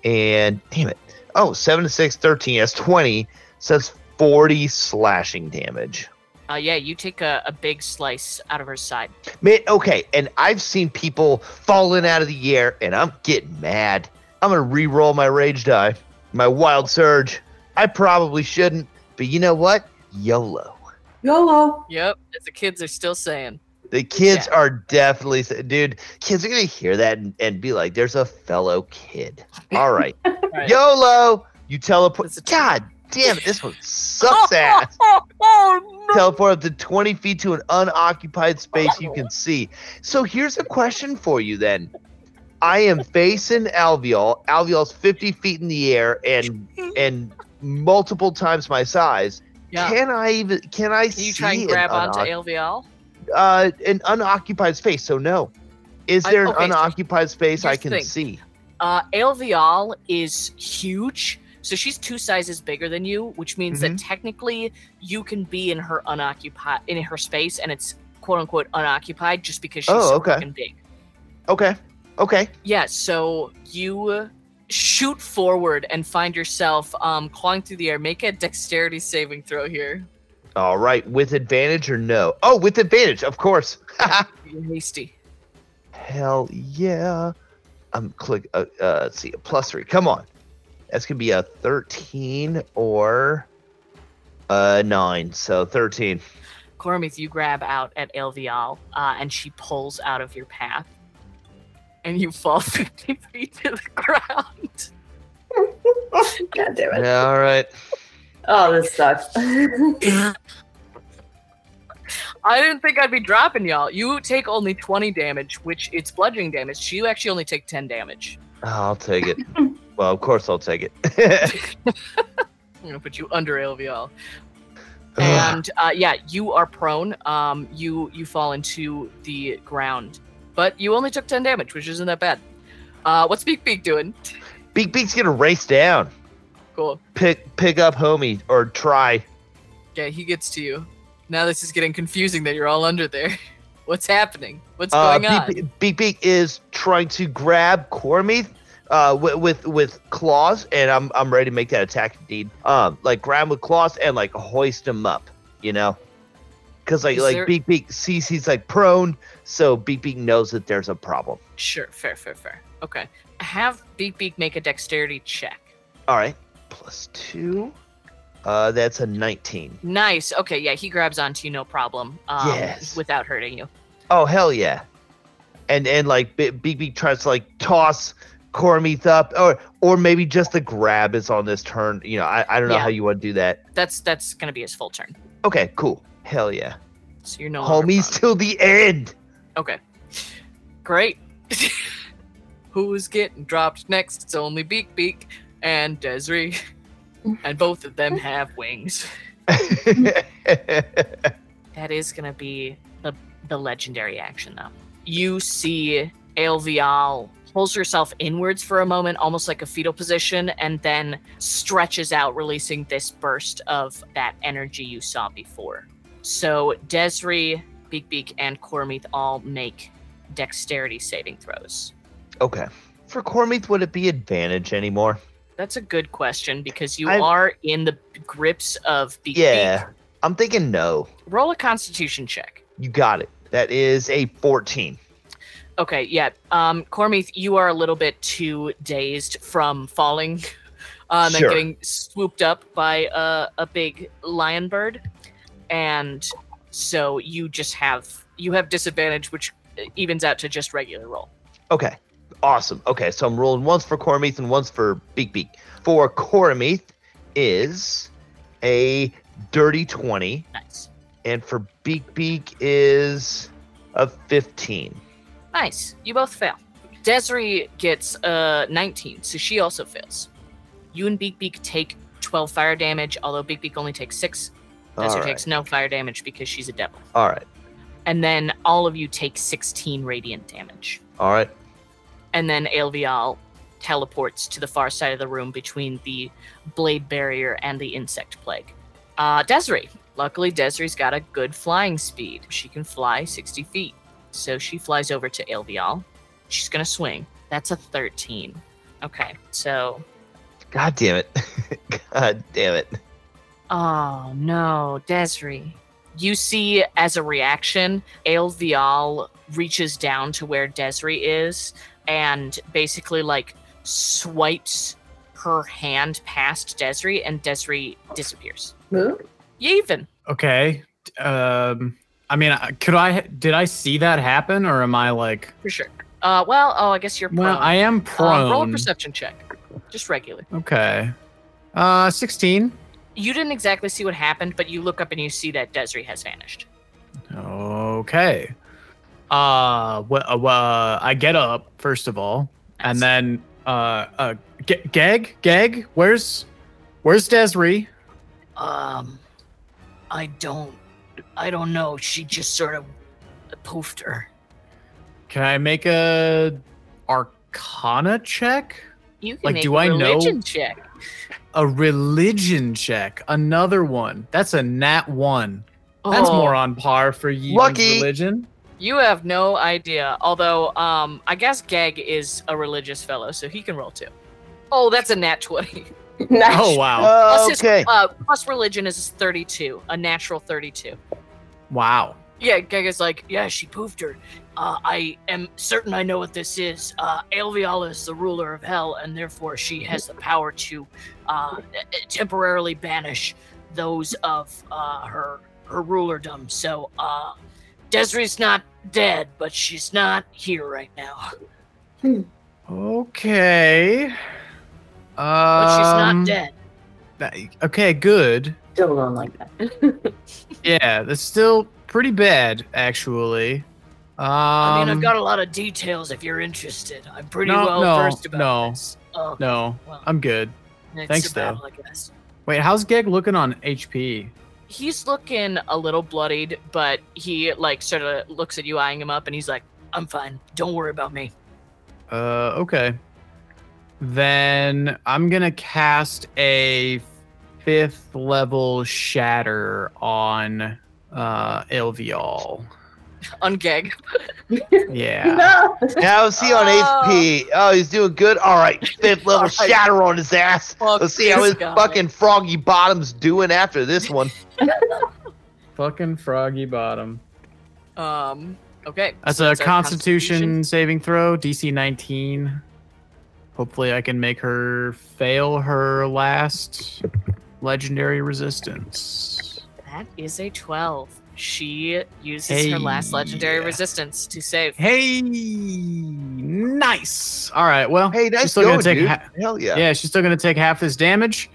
And damn it. Oh, 7 to 6, 13. That's 20. So that's 40 slashing damage. Uh, yeah, you take a, a big slice out of her side. Man, okay, and I've seen people falling out of the air, and I'm getting mad. I'm gonna re-roll my rage die, my wild surge. I probably shouldn't, but you know what? YOLO. YOLO. Yep, as the kids are still saying. The kids Yeah. are definitely, dude. Kids are gonna hear that and, and be like, "There's a fellow kid." All right, Right. YOLO. You teleport. It's God damn it, this one sucks ass. Oh, oh, no. teleport up to 20 feet to an unoccupied space you can see. So here's a question for you then. I am facing Aelvial. Aelvial's 50 feet in the air and and multiple times my size. Yeah. Can I even can I Can you try and an grab onto unoc- uh, an unoccupied space? So no. Is I- there an okay, so unoccupied space I can see? Uh, Aelvial is huge, so she's two sizes bigger than you, which means Mm-hmm. that technically you can be in her unoccupied in her space, and it's quote unquote unoccupied just because she's Oh, so okay. fucking big. Okay. Okay. Yeah, so you shoot forward and find yourself um, clawing through the air. Make a dexterity saving throw here. All right. With advantage or no? Oh, with advantage, of course. You're hasty. Hell yeah. I'm click uh, uh let's see, a plus three. Come on. That's gonna be a thirteen or a nine. So thirteen. Cormith, you grab out at Aelvial, uh, and she pulls out of your path, and you fall 50 feet to the ground. God damn it. Yeah, all right. Oh, this sucks. I didn't think I'd be dropping y'all. You take only 20 damage, which it's bludgeoning damage. You actually only take 10 damage. I'll take it. well, of course I'll take it. I'm gonna put you under Aelvial. and uh, yeah, you are prone. Um, you you fall into the ground, but you only took ten damage, which isn't that bad. Uh, what's Beak Beak doing? Beak Beak's gonna race down. Cool. Pick pick up homie or try. Yeah, he gets to you. Now this is getting confusing that you're all under there. What's happening? What's Uh, going on? Beak, Beak- is trying to grab Cormith uh, with, with with claws, and I'm I'm ready to make that attack indeed. Um, like grab him with claws and like hoist him up, you know, because like Is like there- Beak Beak sees he's like prone, so Beak Beak knows that there's a problem. Sure, fair, fair, fair. Okay. Have Beak Beak make a dexterity check. All right, plus two. Uh, that's a 19. Nice. Okay, yeah, he grabs onto you, no problem. Um, Yes. Without hurting you. Oh hell yeah! And and like Be- Beak Beak tries to like toss Cormith up, or or maybe just the grab is on this turn. You know, I, I don't know Yeah. how you want to do that. That's that's gonna be his full turn. Okay, cool. Hell yeah. So you're no Homies till the end. Okay. Great. Who's getting dropped next? It's only Beak Beak and Desri. and both of them have wings. That is gonna be the the legendary action though. You see Aelvial pulls herself inwards for a moment, almost like a fetal position, and then stretches out, releasing this burst of that energy you saw before. So Desri, Beak Beak, and Cormith all make dexterity saving throws. okay. For Cormith, would it be advantage anymore? That's a good question because you I- are in the grips of Beak Yeah. Beak. I'm thinking no. Roll a constitution check. You got it. That is a 14. Okay, yeah. Um, Cormith, you are a little bit too dazed from falling um, Sure. and getting swooped up by a, a big lion bird, and so you just have you have disadvantage, which evens out to just regular roll. Okay, awesome. Okay, so I'm rolling once for Cormeath and once for Beak Beak. For Cormeath is a dirty twenty. Nice. And for Beak Beak is a fifteen. Nice. You both fail. Desiree gets a 19, so she also fails. You and Beak Beak take 12 fire damage, although Beak Beak only takes 6. Desiree right. takes no fire damage because she's a devil. All right. And then all of you take 16 radiant damage. All right. And then Aelvial teleports to the far side of the room between the blade barrier and the insect plague. Uh, Desiree. Luckily, Desiree's got a good flying speed. She can fly 60 feet. So she flies over to Aelvial. She's going to swing. That's a 13. Okay, so. God damn it. God damn it. Oh no, Desri. You see, as a reaction, Aelvial reaches down to where Desri is and basically like swipes her hand past Desri, and Desri disappears. Move. Even. Okay. Um, I mean, could I? Did I see that happen, or am I like? For sure. Uh, well, oh, I guess you're prone. Well, I am Um, roll a perception check. Just regular. okay. Uh, sixteen. You didn't exactly see what happened, but you look up and you see that Desri has vanished. Okay. Uh, well, uh, I get up first of all, and then uh, uh, G- Gag, Gag, where's, where's Desri? Um, I don't, I don't know. She just sort of poofed her. Can I make a Arcana check? You can Like, make do a I know- religion check. A religion check. Another one. That's a nat one. That's Oh, more on par for you. Lucky. Religion. You have no idea. Although, um, I guess Gag is a religious fellow, so he can roll too. Oh, that's a nat twenty. nice. Oh wow. Plus his- okay. Uh, plus religion is thirty-two, a natural thirty-two. Wow. Yeah, Gag is like, yeah, she poofed her. Uh, I am certain I know what this is. Uh, Aelvial is the ruler of hell, and therefore she has the power to uh, temporarily banish those of uh, her her rulerdom. So, uh, Desri's not dead, but she's not here right now. Okay. Um, But she's not dead. that- Okay, good. Still don't like that. Yeah, that's still pretty bad, actually. Um, I mean, I've got a lot of details if you're interested. I'm pretty no, well no, versed about no. this. Oh, No, well, I'm good. thanks, battle, though. I guess. Wait, how's Geg looking on HP? he's looking a little bloodied, but he like sort of looks at you, eyeing him up, and he's like, "I'm fine. Don't worry about me." Uh, okay. Then I'm gonna cast a fifth level shatter on uh Aelvial. Ungag. Yeah. no. Now see on Oh. HP. Oh, he's doing good. All right, fifth level All right. shatter on his ass. Fuck Let's see how his guy. fucking froggy bottom's doing after this one. Fucking froggy bottom. Um. Okay. That's so a it's constitution, saving throw, DC 19. Hopefully I can make her fail her last legendary resistance. That is a twelve. She uses her last legendary Hey. resistance to save. Hey, nice. All right, well, Hey, she's nice still going, gonna take dude. ha- Hell yeah. yeah, she's still gonna take half this damage.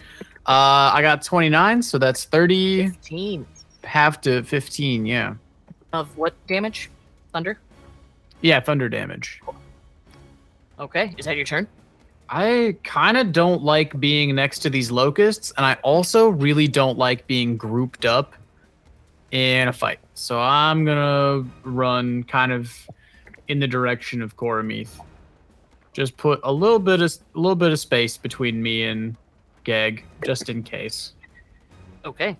Uh, I got 29, so that's 30, Fifteen half to 15. Yeah, of what damage? Thunder. yeah, thunder damage. Okay. Is that your turn? I kind of don't like being next to these locusts, and I also really don't like being grouped up in a fight. So I'm gonna run kind of in the direction of Koromith. Just put a little bit of a little bit of space between me and Geg, just in case. Okay.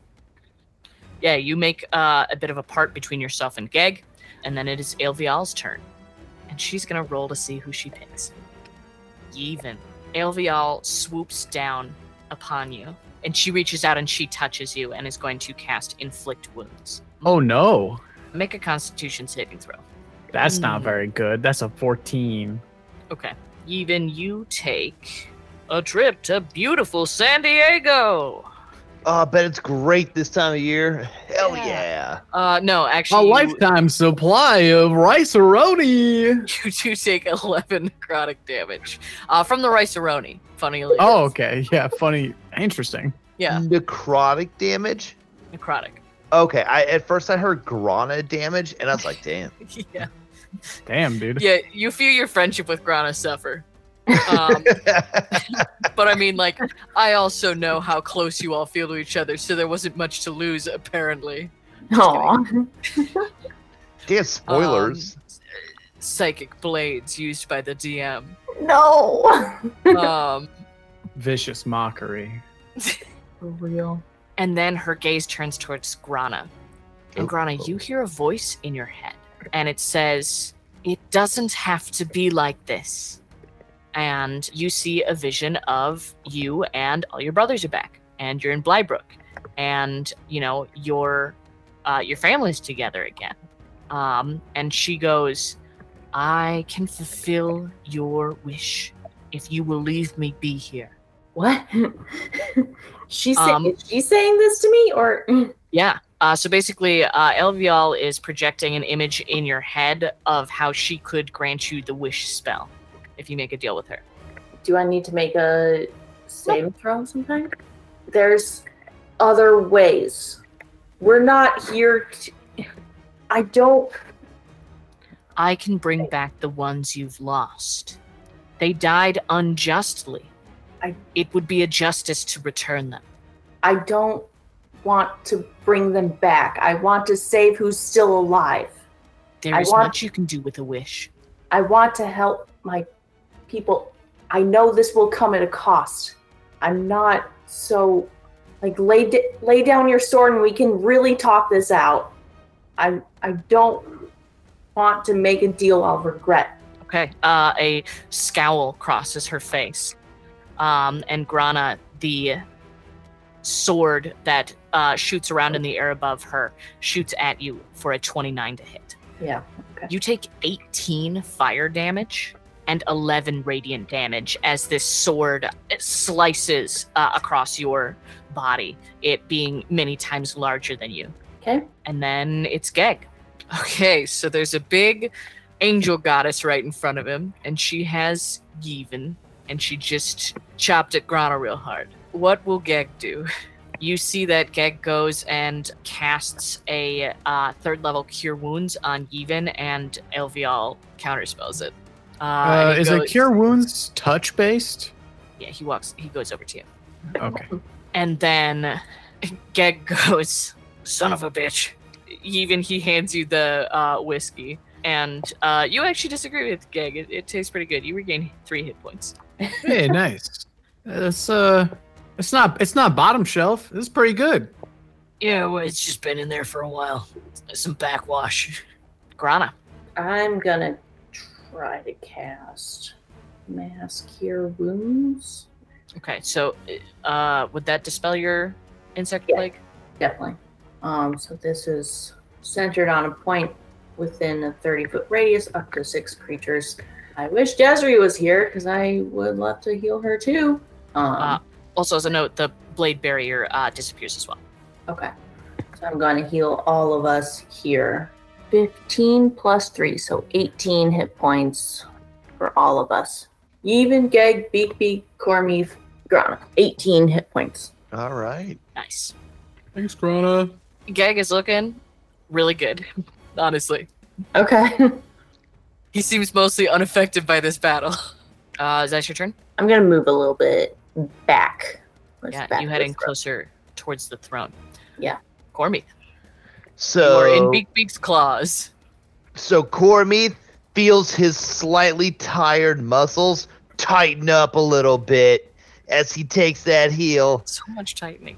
Yeah, you make uh, a bit of a part between yourself and Geg, and then it is Aelvial's turn. And she's gonna roll to see who she picks. Even. Aelvial swoops down upon you, and she reaches out and she touches you and is going to cast Inflict Wounds. Oh no! Make a constitution saving throw. That's not Hmm. very good. That's a 14. Okay. Even you take a trip to beautiful San Diego. Oh, I bet it's great this time of year. Hell Yeah. yeah. Uh, no, A actually, you, lifetime supply of rice roni. you do take 11 necrotic damage uh, from the rice-a-roni. Funny. Oh, okay. Yeah, funny. Interesting. Yeah, Necrotic damage? necrotic. Okay, I at first I heard Grana damage, and I was like, damn. yeah. Damn, dude. Yeah, you feel your friendship with Grana suffer. Um, but I mean, like, I also know how close you all feel to each other, so there wasn't much to lose, apparently. Aw. damn spoilers. Um, psychic blades used by the DM. No. Um, Vicious mockery. For real. and then her gaze turns towards Grana. And Oh, Grana, oh. you hear a voice in your head, and it says, It doesn't have to be like this. And you see a vision of you and all your brothers are back, and you're in Blybrook, and you know your uh, your family's together again. Um, and she goes, "I can fulfill your wish if you will leave me be here." What? She's Um, is she saying this to me or Yeah. Uh, so basically, uh, Aelvial is projecting an image in your head of how she could grant you the wish spell if you make a deal with her. do I need to make a saving throw sometime? There's other ways. We're not here to I don't I can bring back the ones you've lost. They died unjustly. I- It would be a justice to return them. I don't want to bring them back. I want to save who's still alive. There I is want- much you can do with a wish. I want to help my people. I know this will come at a cost. I'm not so like lay d- lay down your sword and we can really talk this out. I I don't want to make a deal I'll regret. Okay. Uh, a scowl crosses her face. Um, and Grana, the sword that uh, shoots around in the air above her, shoots at you for a 29 to hit. Yeah. Okay. You take 18 fire damage and 11 radiant damage as this sword slices uh, across your body, it being many times larger than you. Okay. And then it's Geg. Okay, so there's a big angel goddess right in front of him, and she has Yevon, and she just chopped at Grana real hard. What will Geg do? You see that Geg goes and casts a uh, third level Cure Wounds on Yevon, and Aelvial counterspells it. Uh, Uh, is goes- it cure wounds touch based? Yeah, he walks. He goes over to you. Okay. And then Geg goes, son of a bitch. Even he hands you the uh, whiskey. And uh, you actually disagree with Geg. It, it tastes pretty good. You regain three hit points. Hey, nice. It's uh, it's not it's not bottom shelf. This is pretty good. Yeah, well, it's just been in there for a while. Some backwash. Grana. I'm gonna try to cast Mass Cure Wounds. Okay, so uh, would that dispel your insect Yeah. plague? Definitely. Um, so this is centered on a point within a 30 foot radius, up to six creatures. I wish Desiree was here because I would love to heal her too. Um, Uh, Also, as a note, the blade barrier uh, disappears as well. okay. So I'm going to heal all of us here. 15 plus 3, so 18 hit points for all of us. Even Gag, Beak Beak, Cormeeth, Grana. 18 hit points. All right. Nice. Thanks, Grana. Gag is looking really good, honestly. Okay. He seems mostly unaffected by this battle. Uh, is that your turn? I'm going to move a little bit back. Push Yeah, back you heading closer towards the throne. Yeah. Cormie, So are in Beak Beak's claws. So Cormeeth feels his slightly tired muscles tighten up a little bit as he takes that heel. So much tightening.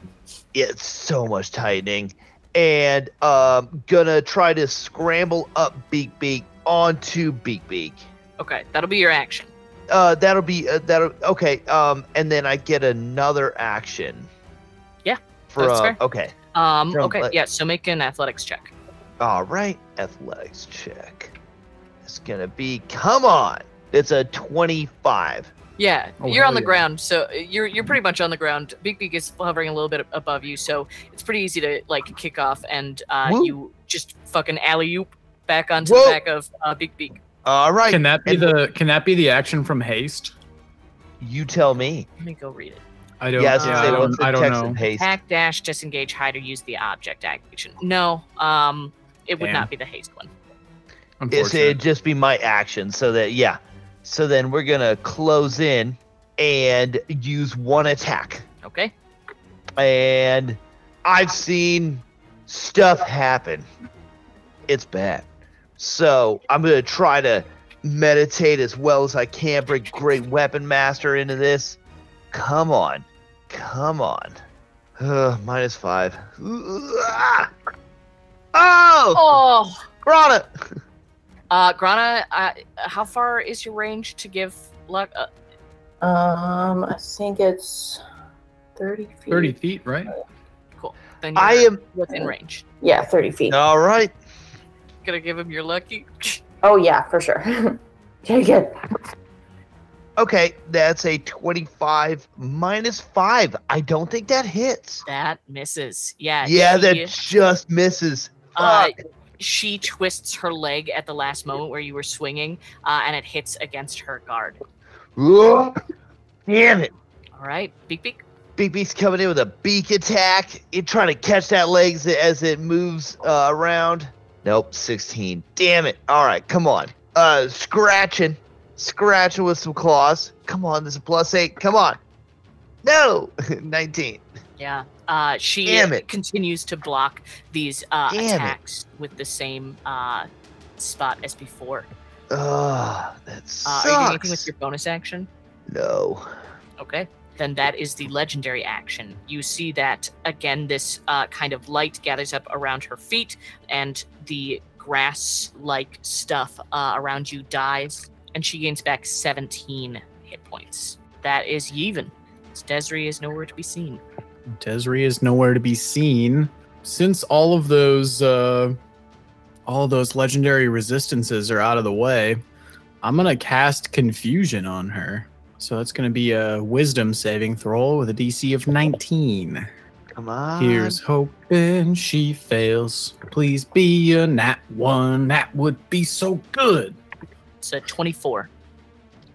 Yeah, it's so much tightening. And um gonna try to scramble up Beak Beak onto Beak Beak. Okay, that'll be your action. Uh that'll be uh, that'll okay. Um and then I get another action. Yeah, For that's uh, fair. okay. Um, From, okay, like- yeah, so make an athletics check. All right. Athletics check. It's gonna be come on. It's a 25. Yeah, Oh, you're on hell the yeah. ground, so you're you're pretty much on the ground. Big Beak is hovering a little bit above you, so it's pretty easy to like kick off, and uh, Woo. you just fucking alley oop back onto Whoa. the back of uh, Big Beak. All right. Can that be And- the can that be the action from haste? You tell me. Let me go read it. I don't. Yeah, I yeah, gonna I don't, I don't text know. in haste? Hack dash disengage hide or use the object action. No, um, it would Damn. not be the haste one. It's, it'd just be my action. So that yeah. So then we're gonna close in and use one attack. Okay. And I've seen stuff happen. It's bad. So I'm gonna try to meditate as well as I can, bring great weapon master into this. Come on. Come on. Uh, minus five. Ah! Oh! Oh, Grana! uh, Grana, uh, how far is your range to give luck? Uh, Um, I think it's 30 feet. Thirty feet, right? cool. Then you're I am within range. Yeah, 30 feet. all right. Gonna give him your lucky. Oh, yeah, for sure. Take good. Okay, that's a 25 minus five. I don't think that hits. That misses. Yeah. Yeah, she, that just misses. Uh, she twists her leg at the last moment where you were swinging, uh, and it hits against her guard. Damn it. All right, Beak Beak. Big Beak's coming in with a beak attack. It trying to catch that leg as it, as it moves uh, around. Nope, 16. Damn it. All right, come on. Uh, scratching. Scratching with some claws. Come on, there's a plus eight. Come on. No, 19. Yeah. Uh, she Damn it. continues to block these uh, Damn it. attacks with the same uh, spot as before. Ugh, that Uh, are you doing anything with your bonus action? No. Okay. Then that is the legendary action. You see that again, this uh, kind of light gathers up around her feet, and the grass like stuff uh, around you dies, and she gains back 17 hit points. That is even. Desri is nowhere to be seen. Desri is nowhere to be seen. Since all of those uh all of those legendary resistances are out of the way, I'm gonna cast confusion on her. So it's gonna be a wisdom saving throw with a DC of 19. Come on. Here's hoping she fails. Please be a nat one. That would be so good. It's a 24.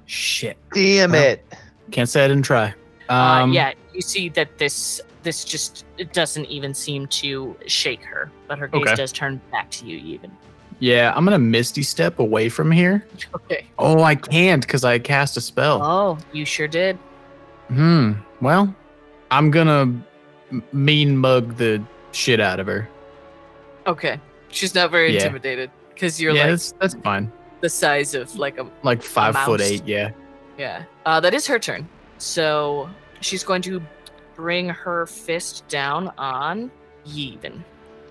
Shit. Damn Well, it. Can't say I didn't try. Uh, Um, yeah, you see that this this just it doesn't even seem to shake her, but her gaze Okay. does turn back to you even. Yeah, I'm gonna misty step away from here. Okay. Oh, I can't because I cast a spell. Oh, you sure did. Hmm. Well, I'm gonna mean mug the shit out of her. Okay. She's not very Yeah. intimidated because you're yeah, like that's that's fine. The size of like a Like five foot mouse. eight. Yeah. yeah. Uh, that is her turn. So she's going to bring her fist down on Yevon.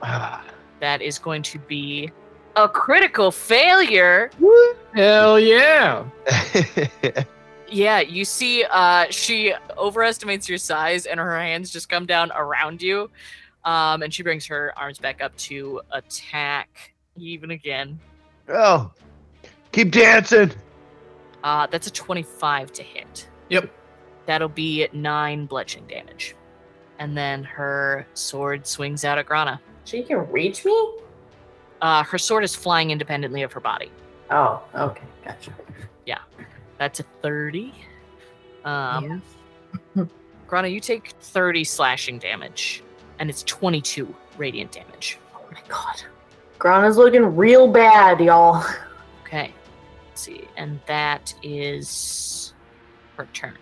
That is going to be a critical failure. Hell yeah. Yeah, you see, uh, she overestimates your size, and her hands just come down around you, um, and she brings her arms back up to attack even again. oh, keep dancing. Uh, that's a twenty-five to hit. Yep. That'll be nine bludgeoning damage, and then her sword swings out at Grana. She can reach me? Uh, her sword is flying independently of her body. Oh, okay. Gotcha. Yeah. That's a thirty. Um, Grana, you take thirty slashing damage, and it's twenty-two radiant damage. Oh my god. Grana's looking real bad, y'all. Okay. See. And that is her turn.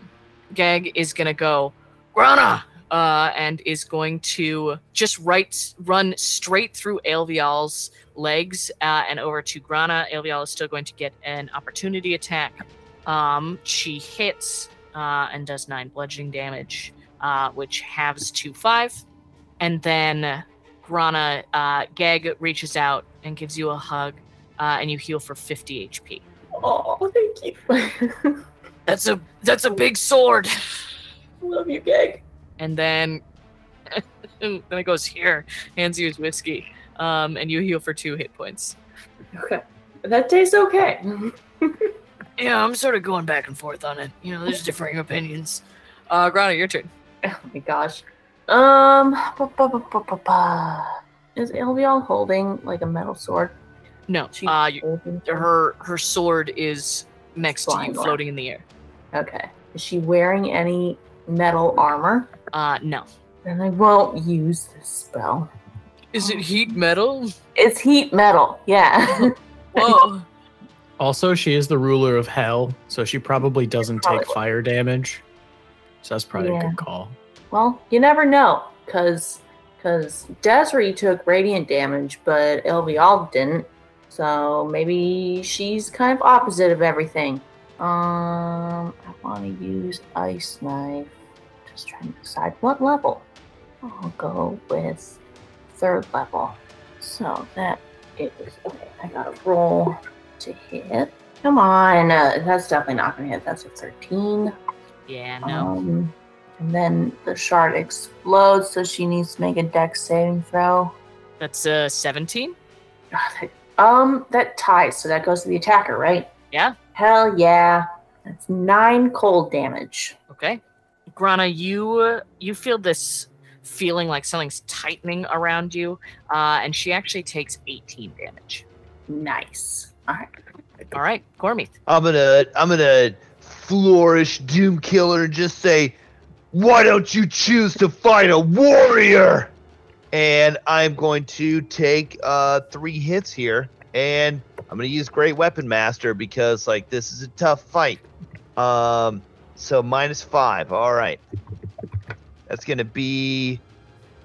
Gag is gonna go, Grana! Uh, and is going to just right run straight through Aelvial's legs uh, and over to Grana. Aelvial is still going to get an opportunity attack. Um, she hits uh, and does nine bludgeoning damage, uh, which halves to five. And then Grana, uh, Gag reaches out and gives you a hug uh, and you heal for 50 HP. Oh, thank you. That's a that's a big sword. Love you, Gag. And then then it goes here, hands you his whiskey, um, and you heal for two hit points. Okay. That tastes okay. Yeah, I'm sort of going back and forth on it. You know, there's differing opinions. Uh, Grana, your turn. Oh my gosh. Um, ba, ba, ba, is Aelvial holding like a metal sword? No, She uh, you, her her sword is next to you, around. floating in the air. Okay. Is she wearing any metal armor? Uh, no. Then I won't use this spell. Is it heat metal? It's heat metal. Yeah. Whoa. Also, she is the ruler of hell, so she probably doesn't Probably take would. fire damage. So that's probably a good call. well, you never know, cause cause Desiree took radiant damage, but Aelvial didn't. So maybe she's kind of opposite of everything. Um, I want to use ice knife. Just trying to decide what level. I'll go with third level. So that is okay. I gotta roll to hit. Come on, uh, that's definitely not gonna hit. That's a thirteen. Yeah, no. Um, and then the shard explodes, so she needs to make a dex saving throw. That's a 17. That- Um, that ties, so that goes to the attacker, right? Yeah. Hell yeah. That's nine cold damage. Okay. Grana, you uh, you feel this feeling like something's tightening around you, uh, and she actually takes 18 damage. Nice. All right. All right, Cormith. I'm gonna I'm gonna flourish Doom Killer and just say, why don't you choose to fight a warrior? And I'm going to take uh three hits here, and I'm gonna use Great Weapon Master because like this is a tough fight. Um, so minus five. All right, that's gonna be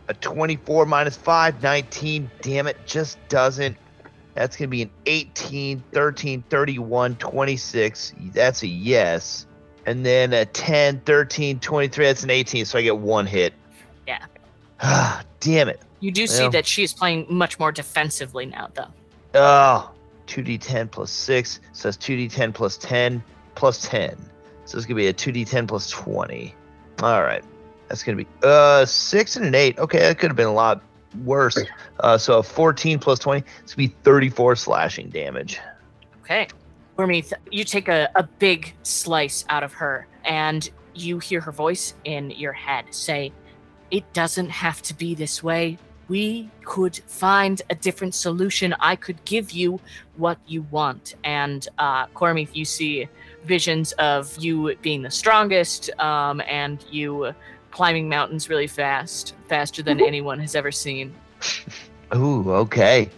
a 24 minus 5, 19. Damn it, just doesn't. That's going to be an 18, 13, 31, 26. That's a yes. And then a 10, 13, 23. That's an 18. So I get one hit. Yeah. Damn it. You do see that she is playing much more defensively now, though. Oh, 2d10 plus 6. says 2d10 plus 10 plus 10. So it's going to be a 2d10 plus 20. All right. That's going to be uh 6 and an 8. Okay, that could have been a lot worse. Uh, so a 14 plus 20. It's going to be 34 slashing damage. Okay. Cormith, you take a, a big slice out of her, and you hear her voice in your head say, It doesn't have to be this way. We could find a different solution. I could give you what you want. And uh, if you see visions of you being the strongest um, and you climbing mountains really fast, faster than anyone has ever seen. Ooh, okay.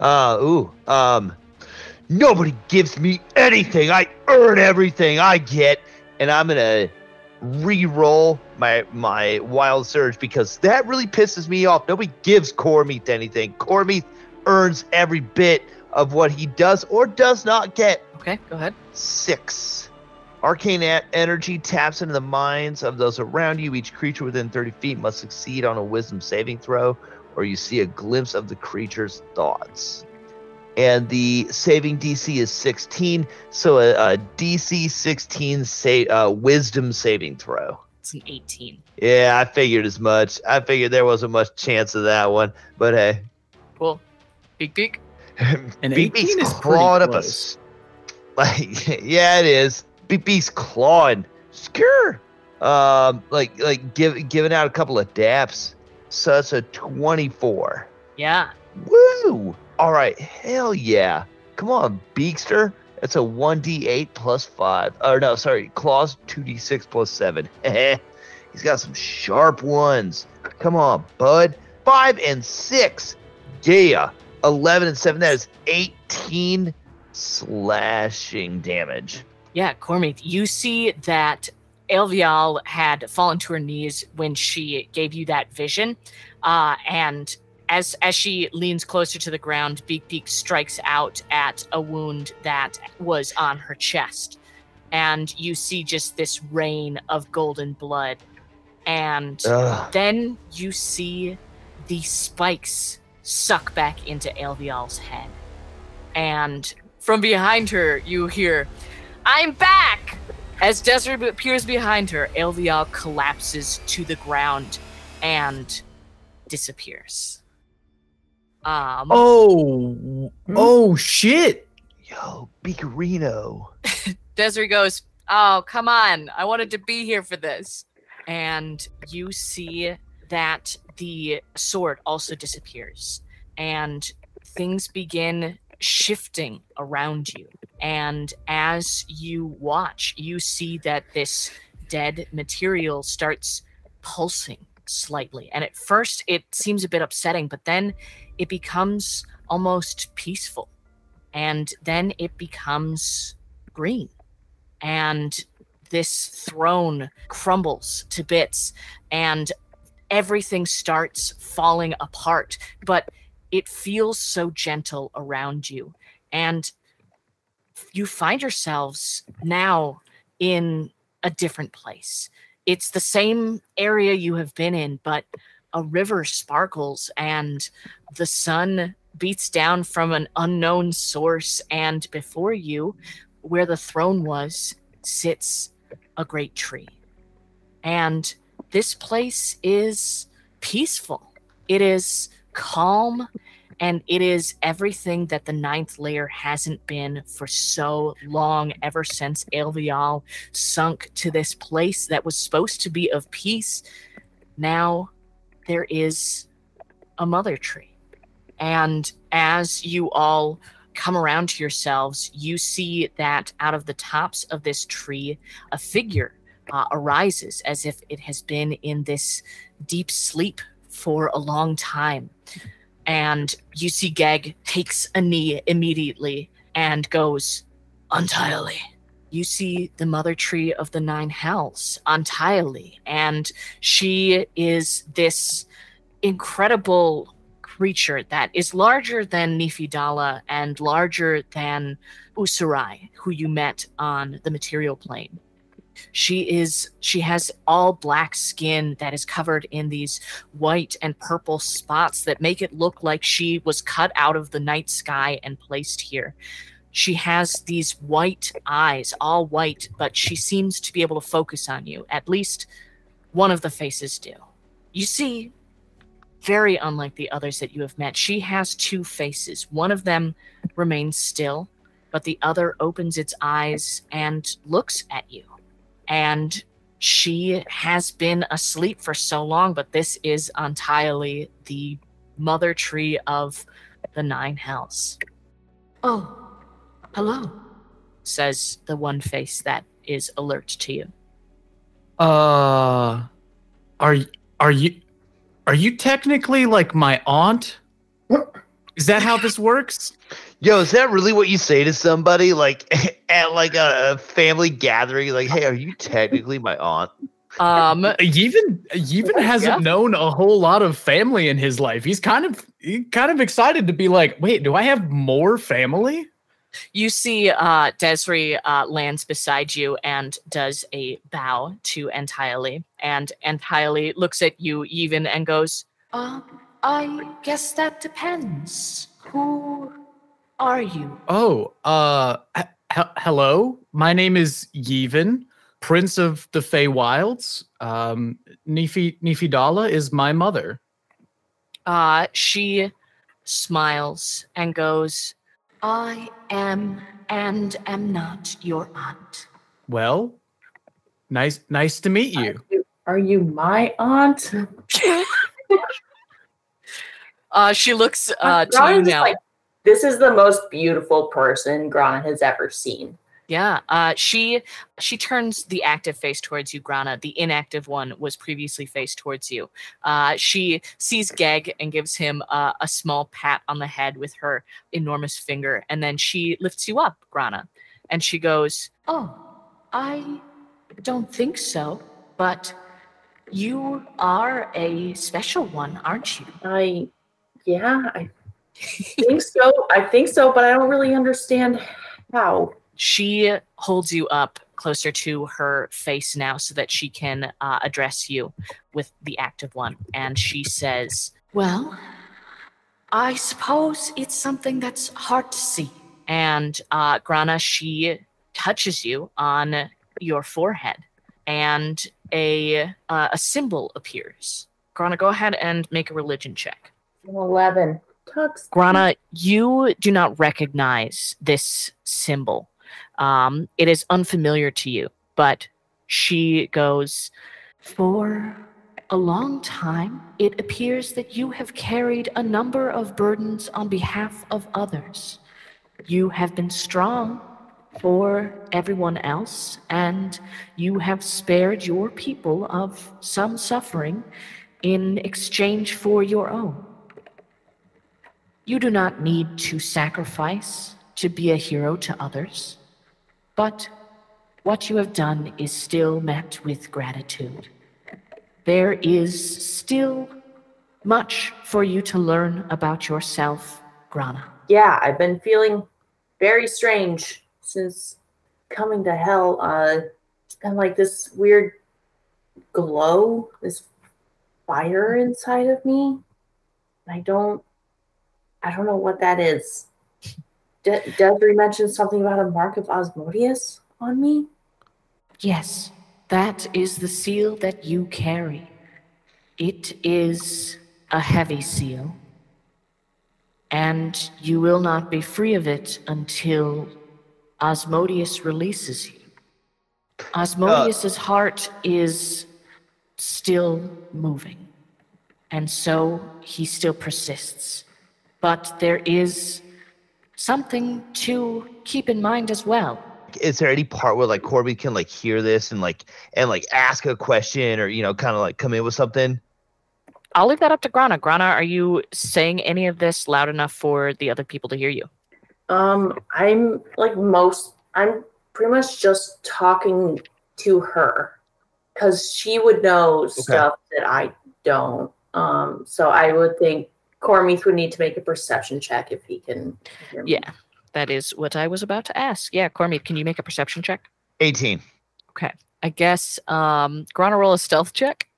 Uh, ooh, um, nobody gives me anything. I earn everything I get, and I'm gonna re-roll my my wild surge because that really pisses me off. Nobody gives Cormeath anything. Cormeath earns every bit of what he does or does not get. Okay, go ahead. Six. Arcane energy taps into the minds of those around you. Each creature within 30 feet must succeed on a wisdom saving throw, or you see a glimpse of the creature's thoughts. And the saving DC is 16, so a, a DC 16 sa- uh, wisdom saving throw. It's an 18. Yeah, I figured as much. I figured there wasn't much chance of that one, but hey. Cool. Peek, peek. An BB's 18 is pretty clawing up a close. s- like yeah it is BB's clawing skur um like like give, giving out a couple of daps so that's a 24 Yeah. Woo! All right hell yeah. Come on beakster that's a 1d8 plus 5 or no sorry claws 2d6 plus 7 he's got some sharp ones. Come on bud. 5 and 6 yeah. 11 and 7 that is 18 slashing damage. Yeah, Cormith, you see that Aelvial had fallen to her knees when she gave you that vision. Uh, and as as she leans closer to the ground, Beak Beak strikes out at a wound that was on her chest. And you see just this rain of golden blood. And Ugh. then you see the spikes suck back into Aelvial's head. And from behind her, you hear, I'm back! As Desiree appears behind her, Aelvial collapses to the ground and disappears. Um, Oh, oh shit! Yo, Beakerino. Desiree goes, Oh, come on. I wanted to be here for this. And you see that the sword also disappears and things begin shifting around you. And as you watch, you see that this dead material starts pulsing slightly. And at first, it seems a bit upsetting, but then it becomes almost peaceful. And then it becomes green. And this throne crumbles to bits, and everything starts falling apart. But it feels so gentle around you. And you find yourselves now in a different place. It's the same area you have been in, but a river sparkles and the sun beats down from an unknown source. And before you, where the throne was, sits a great tree. And this place is peaceful. It is calm and it is everything that the ninth layer hasn't been for so long ever since Aelvial sunk to this place that was supposed to be of peace now there is a mother tree and as you all come around to yourselves you see that out of the tops of this tree a figure uh, arises as if it has been in this deep sleep for a long time. And you see Geg takes a knee immediately and goes, Entirely. You see the mother tree of the nine hells, entirely. And she is this incredible creature that is larger than Nifidala and larger than Usurai, who you met on the material plane she is she has all black skin that is covered in these white and purple spots that make it look like she was cut out of the night sky and placed here she has these white eyes all white but she seems to be able to focus on you. At least one of the faces do. You see very unlike the others that you have met she has two faces. One of them remains still but the other opens its eyes and looks at you. And she has been asleep for so long, but this is entirely the mother tree of the nine hells. Oh, hello, says the one face that is alert to you. Uh, are are you are you technically like my aunt? Is that how this works? Yo, is that really what you say to somebody like at like a, a family gathering? Like, hey, are you technically my aunt? Um, Yevon Yevon hasn't Yeah. known a whole lot of family in his life. He's kind of he kind of excited to be like, wait, do I have more family? You see uh, Desri uh, lands beside you and does a bow to Entirely. And Entirely looks at you Yevon and goes, um, I guess that depends. Who are you? Oh, uh, h- h- hello. My name is Yevon, Prince of the Feywilds. Um, Nefi Nefidala is my mother. Uh, she smiles and goes, I am and am not your aunt. Well, nice nice to meet you. Are you my aunt? uh, she looks uh, to you now. like, this is the most beautiful person Grana has ever seen. Yeah, uh, she she turns the active face towards you, Grana. The inactive one was previously faced towards you. Uh, she sees Gag and gives him uh, a small pat on the head with her enormous finger, and then she lifts you up, Grana, and she goes, "Oh, I don't think so, but you are a special one, aren't you?" I, yeah, I think so. I think so, but I don't really understand how. She holds you up closer to her face now so that she can uh, address you with the active one. And she says, Well, I suppose it's something that's hard to see. And uh, Grana, she touches you on your forehead, and a uh, a symbol appears. Grana, go ahead and make a religion check. Eleven. Tux. Grana, you do not recognize this symbol. Um, it is unfamiliar to you, but she goes, For a long time, it appears that you have carried a number of burdens on behalf of others. You have been strong for everyone else, and you have spared your people of some suffering in exchange for your own. You do not need to sacrifice to be a hero to others, but what you have done is still met with gratitude. There is still much for you to learn about yourself, Grana. Yeah, I've been feeling very strange since coming to hell. Uh, it's been like this weird glow, this fire inside of me. I don't, I don't know what that is. De- Desiree mentioned something about a mark of Osmodius on me. Yes, that is the seal that you carry. It is a heavy seal, and you will not be free of it until Osmodius releases you. Osmodius's uh. heart is still moving, and so he still persists. But there is something to keep in mind as well. Is there any part where like Corby can like hear this and like and like ask a question or you know kind of like come in with something? I'll leave that up to Grana. Grana, are you saying any of this loud enough for the other people to hear you? Um, I'm like most. I'm pretty much just talking to her because she would know stuff that I don't. Um, so I would think Cormith would need to make a perception check if he can. Hear me. Yeah, that is what I was about to ask. Yeah, Cormith, can you make a perception check? 18. Okay. I guess um, Grana roll a stealth check.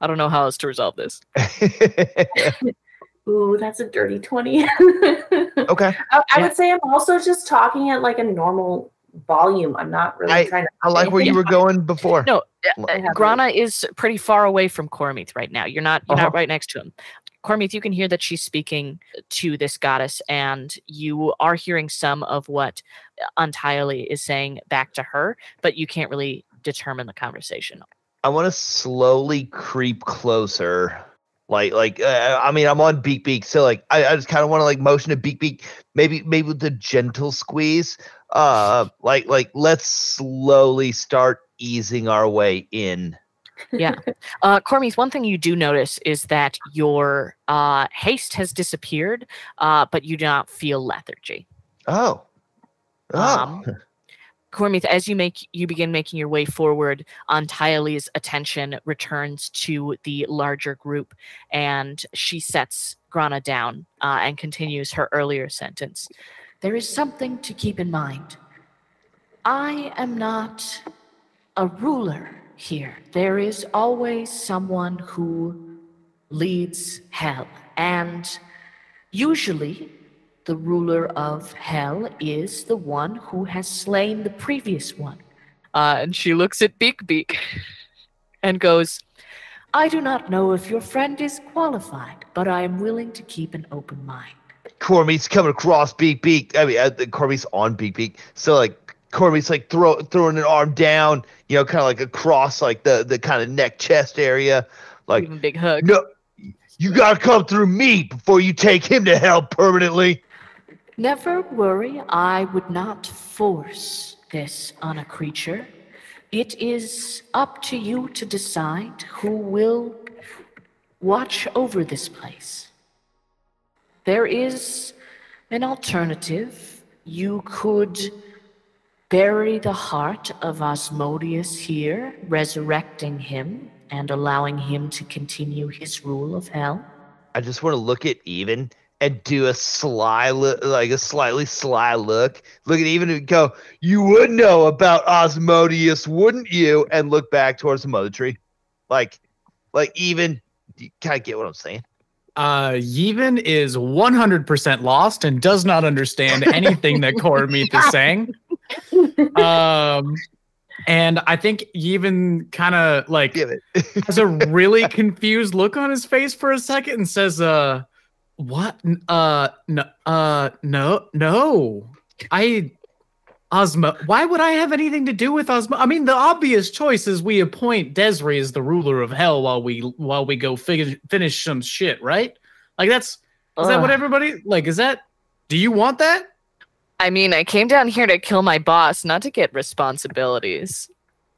I don't know how else to resolve this. Ooh, that's a dirty twenty. okay. I, I Yeah. would say I'm also just talking at like a normal volume. I'm not really I- trying to. I like where you were going before. No, I Grana is pretty far away from Cormith right now. You're not you're Uh-huh. not right next to him. Cormith, you can hear that she's speaking to this goddess, and you are hearing some of what Untiely is saying back to her, but you can't really determine the conversation. I want to slowly creep closer. Like, like, uh, I mean, I'm on Beak Beak, so like, I, I just kind of want to like motion to Beak Beak, maybe, maybe with a gentle squeeze. Uh, like, like, let's slowly start easing our way in. Yeah. Uh, Cormith, one thing you do notice is that your uh, haste has disappeared, uh, but you do not feel lethargy. Oh, oh, Um, Cormith, as you make you begin making your way forward, Antili's attention returns to the larger group, and she sets Grana down uh, and continues her earlier sentence. There is something to keep in mind. I am not a ruler here. There is always someone who leads hell, and usually the ruler of hell is the one who has slain the previous one. Uh, and she looks at Beak Beak and goes, I do not know if your friend is qualified, but I am willing to keep an open mind. Cormy's coming across Beak Beak. I mean, uh, Cormy's on Beak Beak. So like, Cormy's like throw throwing an arm down, you know, kind of like across like the the kind of neck chest area. Like, Give him a big hug. no, you gotta come through me before you take him to hell permanently. Never worry, I would not force this on a creature. It is up to you to decide who will watch over this place. There is an alternative. You could bury the heart of Osmodius here, resurrecting him and allowing him to continue his rule of hell. I just want to look at Yevon and do a sly look, like a slightly sly look. Look at Yevon and go, you would know about Osmodius, wouldn't you? And look back towards the mother tree, like, like Yevon. You kind of get what I'm saying. Uh, Yevon is 100% lost and does not understand anything that Cormith is saying. Um, and I think Yevon kind of like has a really confused look on his face for a second and says, uh, What? Uh, no, uh, no, no. I, Osmo. Why would I have anything to do with Osmo? I mean, the obvious choice is we appoint Desri as the ruler of hell while we while we go fig- finish some shit, right? Like that's is that what everybody like? Is that? Do you want that? I mean, I came down here to kill my boss, not to get responsibilities.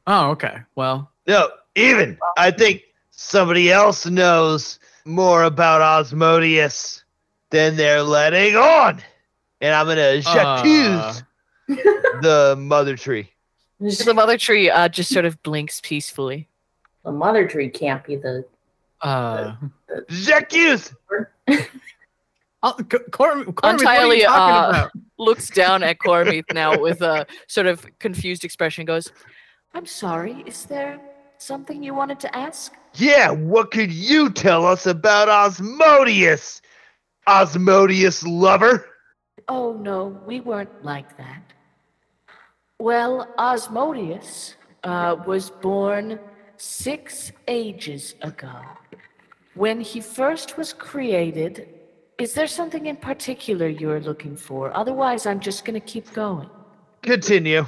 Oh, okay. Well, No, Yevon I think somebody else knows more about Osmodius than they're letting on. And I'm gonna accuse the mother tree. The mother tree uh, just sort of blinks peacefully. the mother tree can't be the. uh, J'accuse! oh, C- Cor- Cormith, what are Entirely, you talking uh, about? Looks down at Cormith now with a sort of confused expression. Goes, I'm sorry, is there something you wanted to ask? Yeah, what could you tell us about Osmodius? Osmodius lover? Oh no, we weren't like that. Well, Osmodius uh, was born six ages ago. When he first was created, is there something in particular you're looking for? Otherwise, I'm just going to keep going. Continue.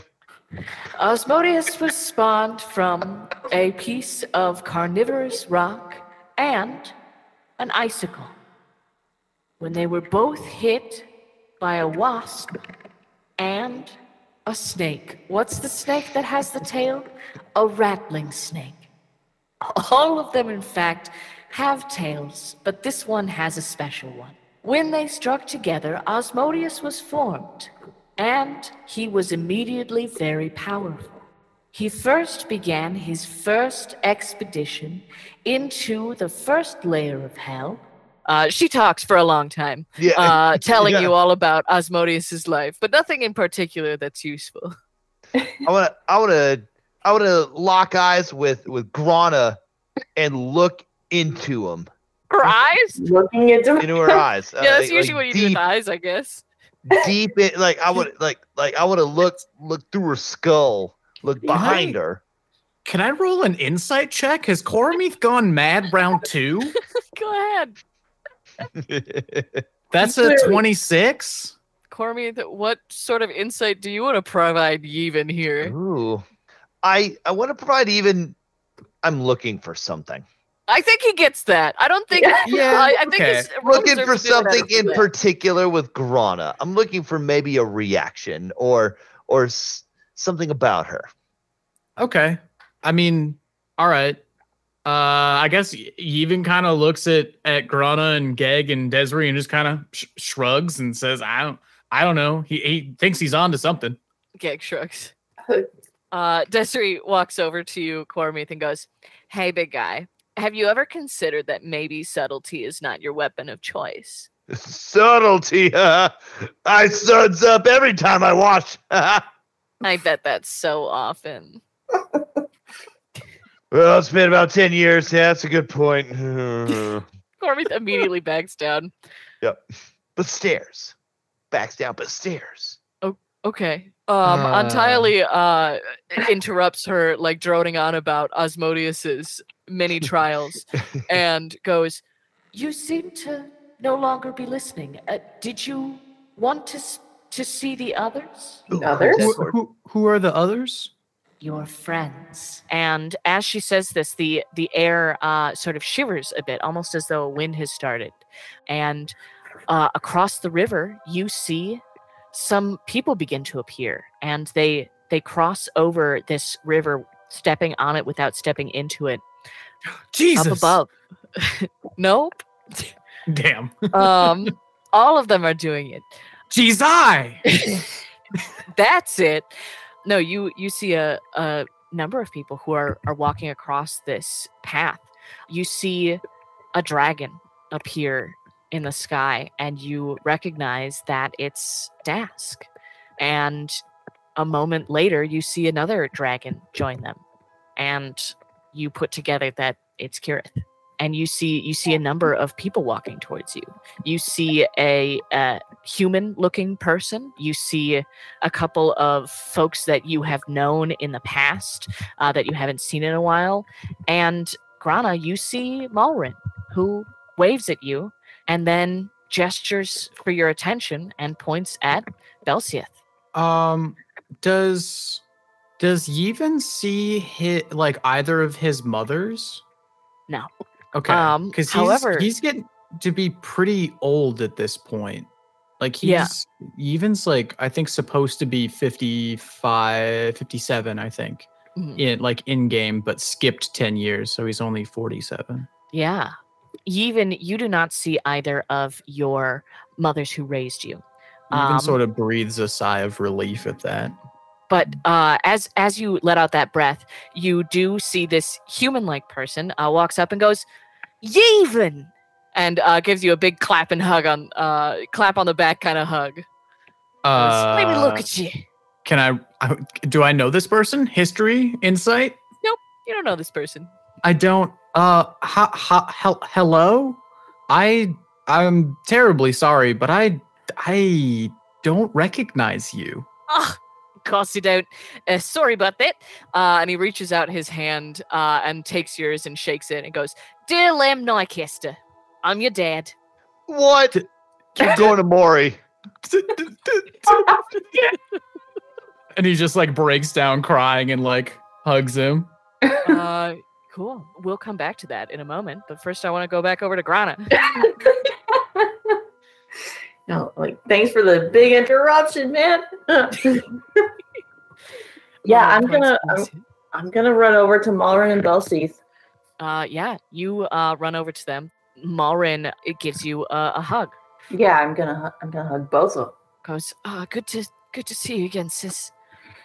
Osmodius was spawned from a piece of carnivorous rock and an icicle. When they were both hit by a wasp and a snake. What's the snake that has the tail? A rattling snake. All of them, in fact, have tails, but this one has a special one. When they struck together, Osmodius was formed, and he was immediately very powerful. He first began his first expedition into the first layer of hell. uh, she talks for a long time, Yeah. uh, telling Yeah. you all about Osmodius's life, but nothing in particular that's useful. I wanna I wanna I wanna lock eyes with with Grana and look into him. Her eyes? Looking into Into her eyes. Uh, Yeah, that's like- usually like what you do with eyes, I guess. deep in like I would like like I would have looked look through her skull, look behind her. Can I roll an insight check? Has Cormith gone mad round two? Go ahead. That's a 26. Cormy, th- what sort of insight do you want to provide even here? Ooh. I I want to provide even I'm looking for something. I think he gets that. I don't think. Yeah, I, I think okay. his looking for to be let something in for that. particular with Grana. I'm looking for maybe a reaction or or s- something about her. Okay. I mean, all right. Uh, I guess y- Yevon kind of looks at at Grana and Geg and Desri and just kind of sh- shrugs and says, "I don't, I don't know." He he thinks he's on to something. Gag shrugs. Uh, Desiree walks over to you, Cormith, and goes, "Hey, big guy, have you ever considered that maybe subtlety is not your weapon of choice?" Subtlety. I suds up every time I watch. I bet that's so often. Well, it's been about 10 years. Yeah, that's a good point. Cormith immediately backs down. Yep, but stairs. Backs down, but stairs. Okay. Um, Uh. entirely uh interrupts her like droning on about Osmodius's many trials and goes, You seem to no longer be listening. Uh, did you want to to see the others? Ooh, Others? Who, who, who are the others? Your friends. and as she says this, the the air uh sort of shivers a bit, almost as though a wind has started. And uh, across the river, you see some people begin to appear, and they they cross over this river, stepping on it without stepping into it. Jesus. Up above. nope. Damn. Um, all of them are doing it. Jesus. I. That's it. No, you you see a, a number of people who are are walking across this path. You see a dragon appear in the sky, and you recognize that it's Dask. And a moment later, you see another dragon join them, and you put together that it's Kirith. And you see you see a number of people walking towards you. You see a, a human-looking person. You see a couple of folks that you have known in the past uh, that you haven't seen in a while. And Grana, you see Malrin, who waves at you and then gestures for your attention and points at Belsieth. Um, does does Yevon see hit like either of his mothers? No. Okay. Um, because he's, however- he's getting to be pretty old at this point. Like he's Yeah. Yevon's like I think supposed to be 55, 57, I think. Mhm. In like in game, but skipped 10 years, so he's only 47. Yeah. Yevon you do not see either of your mothers who raised you. Yevon Um, sort of breathes a sigh of relief at that. But uh, as as you let out that breath, you do see this human-like person uh, walks up and goes, "Yevon," and uh, gives you a big clap and hug on uh, clap on the back kind of hug. Uh, Let me look at you. Can I, I? Do I know this person? History, insight? Nope, you don't know this person. I don't. Uh, ha, ha, hel- hello. I I'm terribly sorry, but I I don't recognize you. Of course you don't. Uh, sorry about that. Uh, and he reaches out his hand uh, and takes yours and shakes it and goes, "Durlam Nycaster, I'm your dad." What? Keep going to Maury. and he just like breaks down crying and like hugs him. Uh, cool. We'll come back to that in a moment. But first, I want to go back over to Grana. no, like thanks for the big interruption, man. yeah, I'm gonna I'm, I'm gonna run over to Malrin and Belseath. Uh, yeah, you uh run over to them. Malrin it gives you a, a hug. Yeah, I'm gonna I'm gonna hug both of them. Goes, uh, good to good to see you again, sis.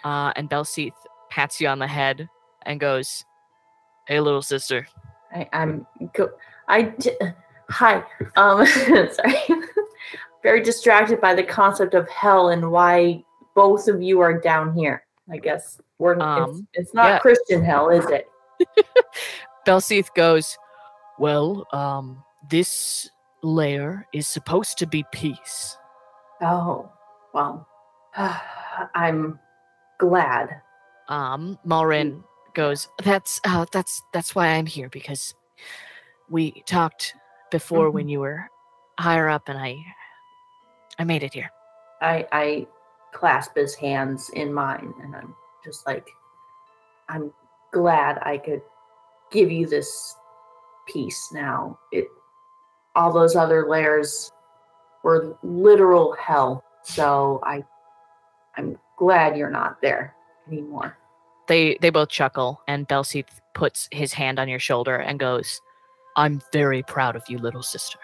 Uh, and Belseath pats you on the head and goes, "Hey, little sister." I, I'm go. I hi. Um, sorry. Very distracted by the concept of hell and why both of you are down here. I guess we're. it's, Um, it's not yeah. Christian hell, is it? Belseath goes, "Well, um, this layer is supposed to be peace." Oh, well, I'm glad. um Malrin goes that's uh that's that's why I'm here because we talked before when you were higher up and I I made it here. I I clasp his hands in mine, and I'm just like, I'm glad I could give you this peace now. It all those other layers were literal hell, so I I'm glad you're not there anymore. They they both chuckle and Belseath puts his hand on your shoulder and goes, "I'm very proud of you, little sister."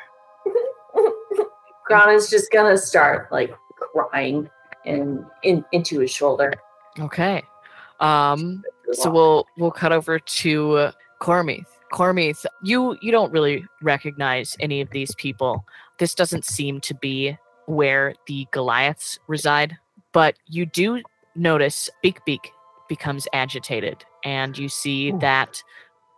Grana's just gonna start like crying and in into his shoulder. Okay. Um so we'll we'll cut over to uh, Cormeath. Cormeath, you you don't really recognize any of these people. This doesn't seem to be where the Goliaths reside, but you do notice Beak Beak becomes agitated, and you see Ooh. that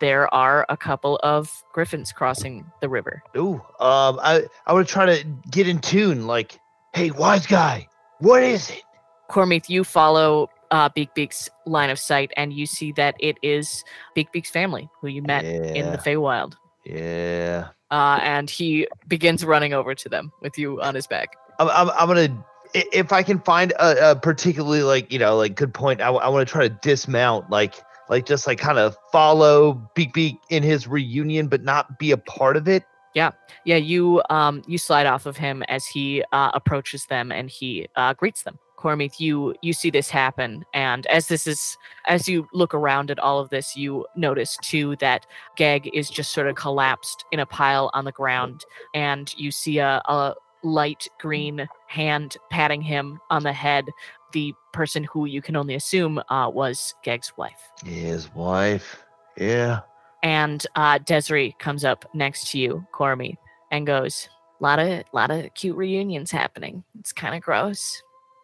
there are a couple of griffins crossing the river. Ooh, um, I I want to try to get in tune. Like, hey, wise guy, what is it? Cormeath, you follow uh, Beak Beak's line of sight, and you see that it is Beak Beak's family, who you met in Yeah. the Feywild. Yeah, uh, and he begins running over to them with you on his back. I'm I'm, I'm gonna if I can find a, a particularly like you know like good point. I, I, want to try to dismount like like just like kind of follow Beak Beak in his reunion, but not be a part of it. Yeah, yeah. you um you slide off of him as he uh, approaches them and he uh, greets them. Cormeath, you you see this happen, and as this is as you look around at all of this, you notice too that Gag is just sort of collapsed in a pile on the ground, and you see a, a light green hand patting him on the head. The person who you can only assume uh, was Gag's wife. His wife. Yeah. and uh, Desiree comes up next to you, Cormy, and goes, "A "Lot of lot of cute reunions happening. It's kind of gross."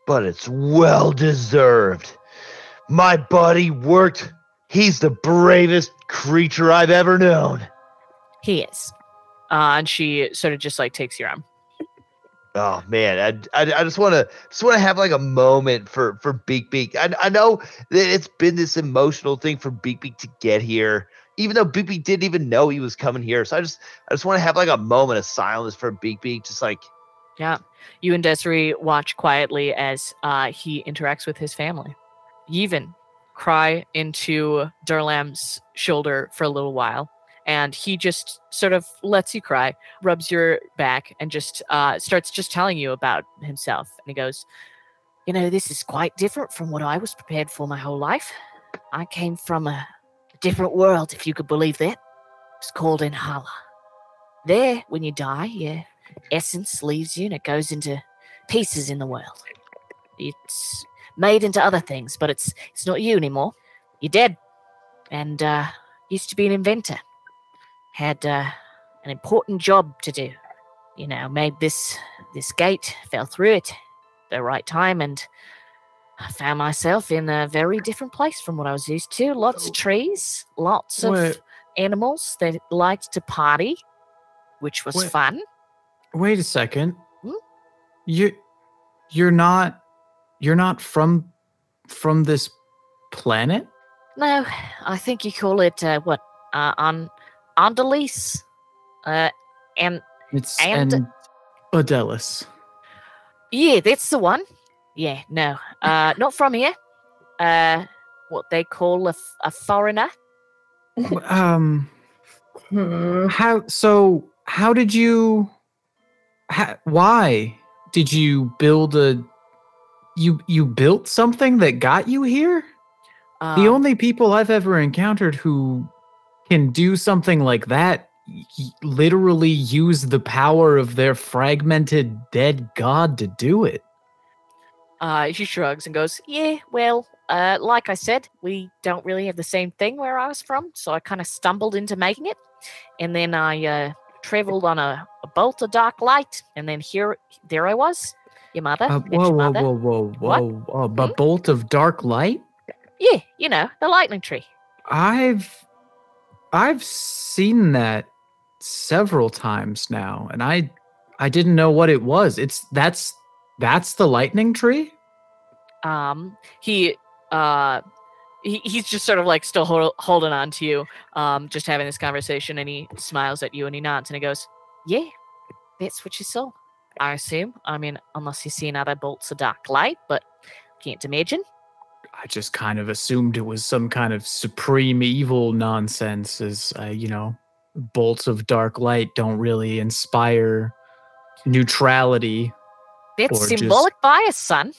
but it's well deserved. My buddy worked. He's the bravest creature I've ever known. He is, uh, and she sort of just like takes your arm. Oh man, I, I, I just want to just want to have like a moment for for Beak Beak. I, I know that it's been this emotional thing for Beak Beak to get here. even though Big Beak didn't even know he was coming here. So I just I just want to have like a moment of silence for Big Beak, just like Yeah. You and Desiree watch quietly as uh, he interacts with his family. Even cry into Durlam's shoulder for a little while, and he just sort of lets you cry, rubs your back, and just uh, starts just telling you about himself. And he goes, You know, this is quite different from what I was prepared for my whole life. I came from a different world, if you could believe that. It's called Inhala. There, when you die, your essence leaves you and it goes into pieces in the world. It's made into other things, but it's it's not you anymore. You're dead. And uh used to be an inventor. Had uh, an important job to do. You know, made this this gate, fell through it the right time and I found myself in a very different place from what I was used to. Lots of trees, lots of Wait. animals that liked to party, which was Wait. fun. Wait a second. Hmm? You you're not you're not from from this planet? No, I think you call it uh, what? Uh, on Andalis, uh, and It's And- and Adelis. yeah, that's the one. Yeah, no, uh, not from here. Uh, what they call a, a foreigner. um how so how did you ha, why did you build a you you built something that got you here? Um, The only people I've ever encountered who can do something like that literally use the power of their fragmented dead god to do it. Uh, she shrugs and goes, "Yeah, well, uh, like I said, we don't really have the same thing where I was from, so I kind of stumbled into making it, and then I uh, traveled on a, a bolt of dark light, and then here, there I was, your mother, Uh, met your whoa, whoa, mother. whoa, whoa, whoa, whoa! But bolt of dark light. Yeah, you know, the lightning tree. I've I've seen that several times now, and I I didn't know what it was. It's that's that's the lightning tree. um he uh he, he's just sort of like still hol- holding on to you um just having this conversation and he smiles at you and he nods and he goes yeah that's what you saw i assume i mean unless you see other bolts of dark light but can't imagine I just kind of assumed it was some kind of supreme evil nonsense, as uh, you know, bolts of dark light don't really inspire neutrality. that's Or just- symbolic bias son.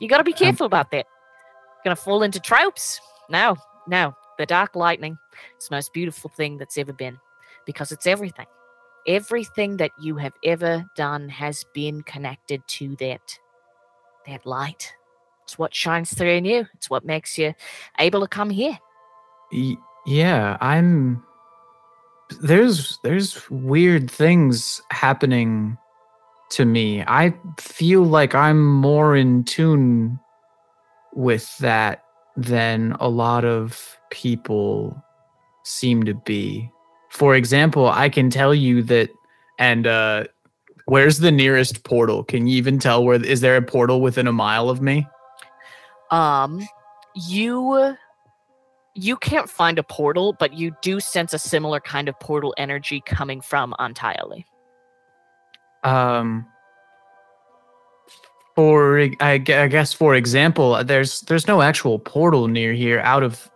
You got to be careful about that. You're gonna fall into tropes. No no. The dark lightning it's the most beautiful thing that's ever been because it's everything. Everything that you have ever done has been connected to that that light it's what shines through in you it's what makes you able to come here yeah, I'm. There's there's weird things happening to me. I feel like I'm more in tune with that than a lot of people seem to be. For example, I can tell you that and uh where's the nearest portal? Can you even tell where is there a portal within a mile of me? Um you you can't find a portal but you do sense a similar kind of portal energy coming from entirely um for I, guess for example uh, there's there's no actual portal near here out of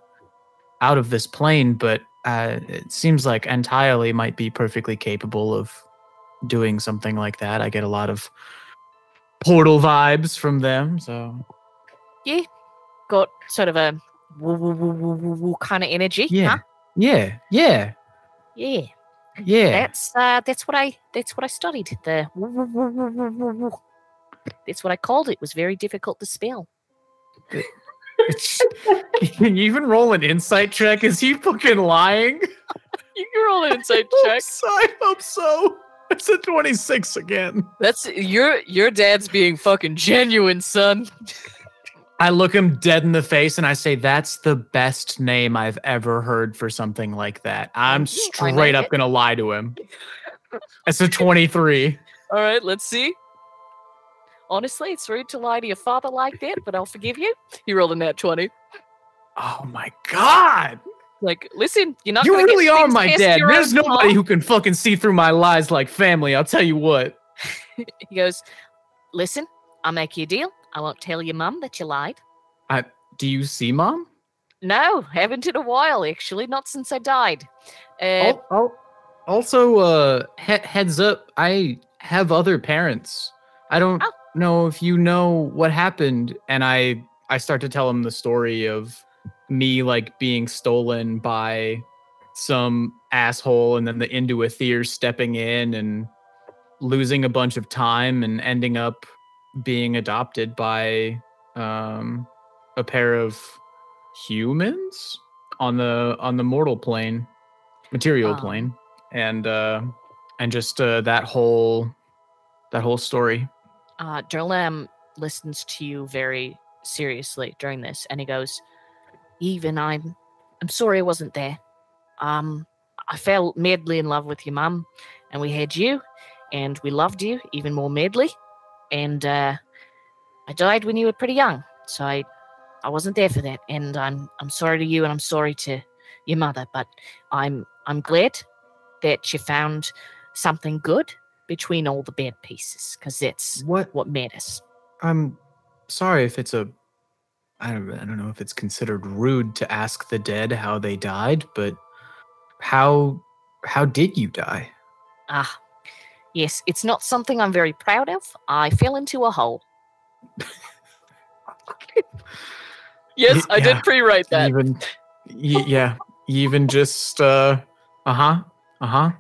out of this plane but uh, it seems like entirely might be perfectly capable of doing something like that. I get a lot of portal vibes from them so yeah got sort of a woo woo woo kind of energy yeah. huh? yeah. Yeah. Yeah. Yeah. That's uh that's what i that's what i studied the that's what i called it it was very difficult to spell. Can you even roll an insight check is he fucking lying? You can roll an insight check. So, i hope so. It's a 26 again. That's your your dad's being fucking genuine son I look him dead in the face and I say, "That's the best name I've ever heard for something like that." I'm. I straight like up gonna lie to him. It's a 23. all right let's see honestly it's rude to lie to your father like that but i'll forgive you you rolled a nat 20 Oh my god! Like, listen, you're not. you really are my dad. There's nobody mom." who can fucking see through my lies like family. I'll tell you what. He goes, listen, I'll make you a deal. I won't tell your mum that you lied. Do you see, mom? No, haven't in a while. Actually, not since I died. Uh, Al- al- also, uh, he- heads up, I have other parents. I don't Oh. know if you know what happened, and I I start to tell him the story of me like being stolen by some asshole, and then the Induathir stepping in and losing a bunch of time and ending up being adopted by um a pair of humans on the on the mortal plane material Um. plane and uh and just uh that whole that whole story uh, Durlam listens to you very seriously during this, and he goes, "Yevon I'm, I'm sorry I wasn't there. Um, I fell madly in love with your mum, and we had you, and we loved you even more madly, and uh, I died when you were pretty young, so I, I wasn't there for that, and I'm, I'm sorry to you, and I'm sorry to your mother, but I'm, I'm glad that you found something good." Between all the bad pieces, because that's what what matters. i'm sorry if it's a I don't, I don't know if it's considered rude to ask the dead how they died but how how did you die Ah, yes, it's not something I'm very proud of. I fell into a hole. yes, Y- I did pre-write that. even y- yeah even just uh uh-huh uh-huh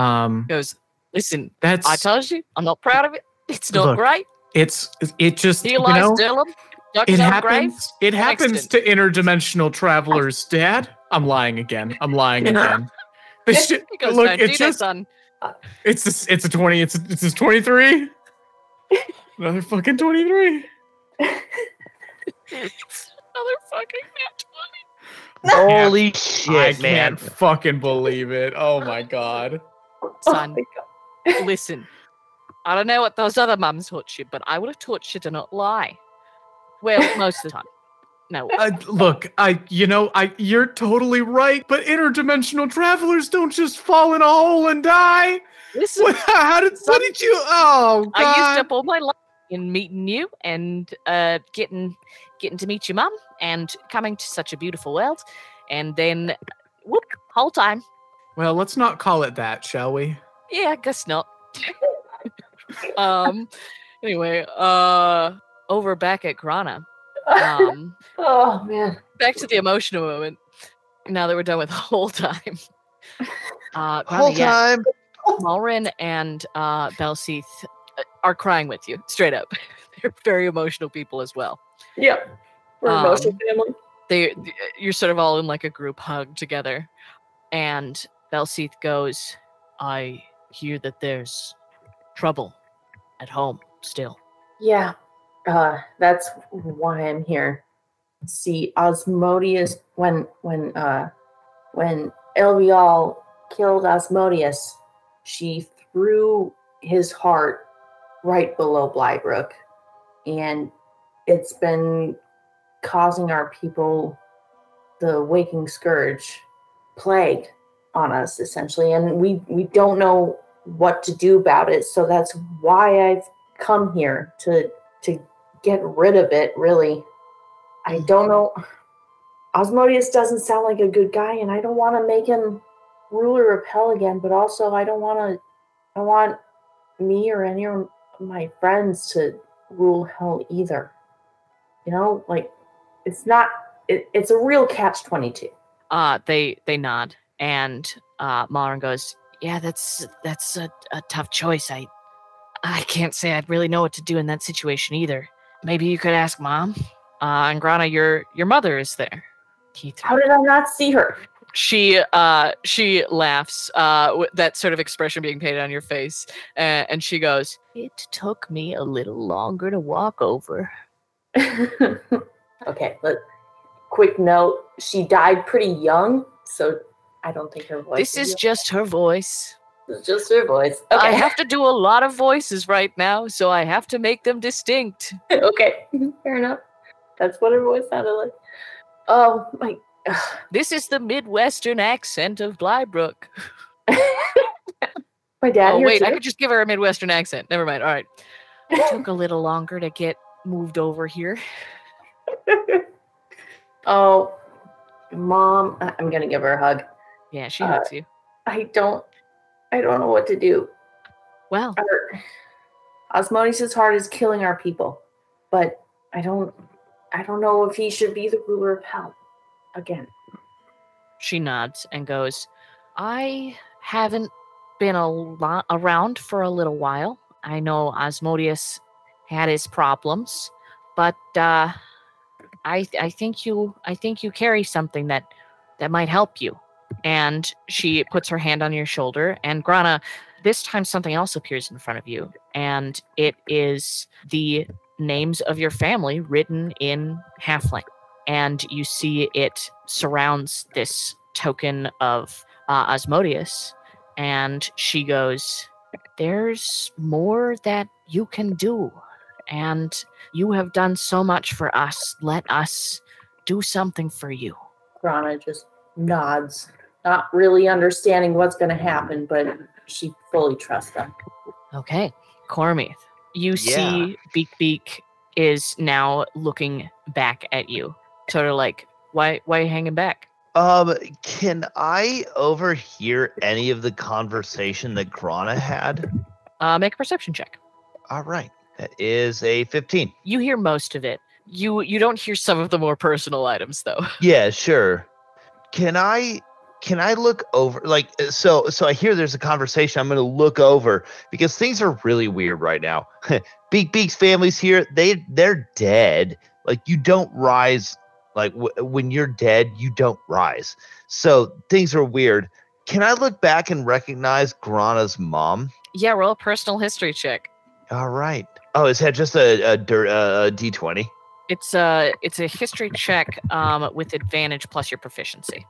um Goes, listen, that's I told you, I'm not proud of it. It's not Look, great. it's it just He you lies know Dylan. It his grave. happens it happens accident. to interdimensional travelers dad i'm lying again i'm lying again this shit, He goes, look don't do it's that, just son. It's a, it's a 20 it's a, it's a 23 another fucking 23 Another fucking nat 20. Holy I shit, man. can't fucking believe it. Oh my god. Son, oh my God. listen. I don't know what those other mums taught you, but I would have taught you to not lie. Well, most of the time. No. Uh, look, I you know, I you're totally right, but interdimensional travelers don't just fall in a hole and die. Listen, What, how did what did you Oh god. I used up all my life in meeting you and uh, getting getting to meet your mum and coming to such a beautiful world, and then whoop, whole time. Well, let's not call it that, shall we? Yeah, I guess not. um. Anyway, uh, over back at Grana. Um, oh man. back to the emotional moment. Now that we're done with the whole time. Uh, Grana, Whole yeah, time. Malrin and uh, Belseath uh, are crying with you, straight up. They're very emotional people as well. Yep. We're Um, emotional family. They, you're sort of all in like a group hug together, and Belseath goes, "I hear that there's trouble at home still." Yeah. Uh that's why I'm here. See, Osmodius when when uh when Aelvial killed Osmodius, she threw his heart right below Blybrook. And it's been causing our people the waking scourge plague on us essentially and we we don't know what to do about it so that's why i've come here to to get rid of it really. I don't know. Osmodius doesn't sound like a good guy and i don't want to make him ruler of hell again but also i don't want to i want me or any of my friends to rule hell either. You know like it's not it, it's a real catch 22 Uh, they they nod, and uh, Malrin goes, "Yeah, that's that's a, a tough choice. I I can't say I'd really know what to do in that situation either. Maybe you could ask mom. Uh, and Grana, your your mother is there. Keith. how did i not see her She uh she laughs uh with that sort of expression being painted on your face, uh, and she goes, "It took me a little longer to walk over." okay, but quick note: she died pretty young, so I don't think her voice. This is just her voice. It's just her voice. Okay, I have to do a lot of voices right now, so I have to make them distinct. okay, fair enough. That's what her voice sounded like. Oh my This is the Midwestern accent of Blybrook. My dad. Oh wait, I could just give her a Midwestern accent. Never mind. All right. It took a little longer to get moved over here. oh, mom, I'm gonna give her a hug. Yeah, she Uh, hugs you. I don't, I don't know what to do. Well, Our, heart is killing our people, but I don't, I don't know if he should be the ruler of hell again. she nods and goes, I haven't been a lot around for a little while. I know Osmodius had his problems, but uh, I I think you I think you carry something that that might help you. And she puts her hand on your shoulder, and Grana, this time something else appears in front of you, and it is the names of your family written in Halfling and you see it surrounds this token of uh, Asmodeus, and she goes, "There's more that you can do, and you have done so much for us. Let us do something for you." Grana just nods, not really understanding what's going to happen, but she fully trusts them. Okay, Cormith, you Yeah. see Beak Beak is now looking back at you, sort of like, "Why, why are you hanging back?" Um, can I overhear any of the conversation that Grana had? Uh, make a perception check. All right, that is a 15. you hear most of it. You you don't hear some of the more personal items though. Yeah, sure. Can I can I look over like uh, so so I hear there's a conversation I'm going to look over because things are really weird right now. Beak Beak's family's here. They they're dead. Like you don't rise like w- when you're dead, you don't rise. So things are weird. Can I look back and recognize Grana's mom? Yeah, roll a personal history check. All right. Oh, is that just a a, uh, a d20? It's a it's a history check um, with advantage plus your proficiency.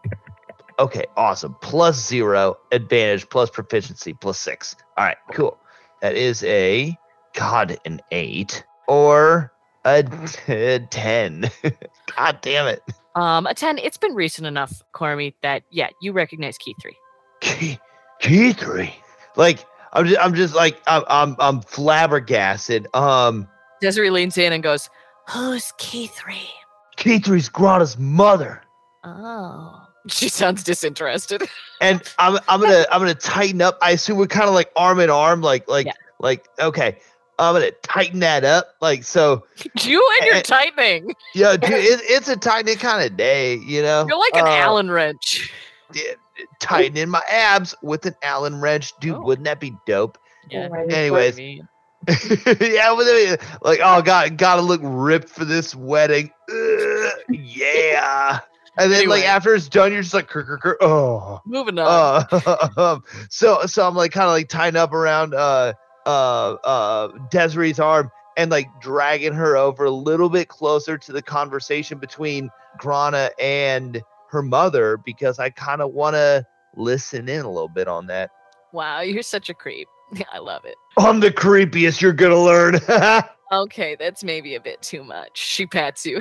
Okay, awesome. Plus zero, advantage, plus proficiency, plus six. All right, cool. That is a god an eight or a, t- 10. god damn it. Um, a ten. It's been recent enough, Cormy, that yeah, you recognize Kithri. Key, Kithri. Like I'm just, I'm just like I'm, I'm, I'm flabbergasted. Um, Desiree leans in and goes, "Who's Kithri? key three's Grana's mother. Oh, she sounds disinterested. and I'm I'm gonna I'm gonna tighten up. I assume we're kind of like arm in arm, like like Yeah. like okay. I'm gonna tighten that up, like so. you and your Eh, tightening. Yeah, dude, it, it's a tightening kind of day, you know. You're like an Uh, Allen wrench. yeah, Tightening my abs with an Allen wrench, dude. Oh. Wouldn't that be dope? Yeah. Anyways, yeah, with like oh god, gotta look ripped for this wedding. Ugh, yeah. And then like after it's done, you're just like, "Krr, krr, krr," oh. moving on. Uh, um, so so I'm like kind of like tying up around uh uh uh Desiree's arm and like dragging her over a little bit closer to the conversation between Grana and her mother because I kind of want to listen in a little bit on that. wow, you're such a creep. I love it. I'm the creepiest you're gonna learn. Okay, that's maybe a bit too much. She pats you.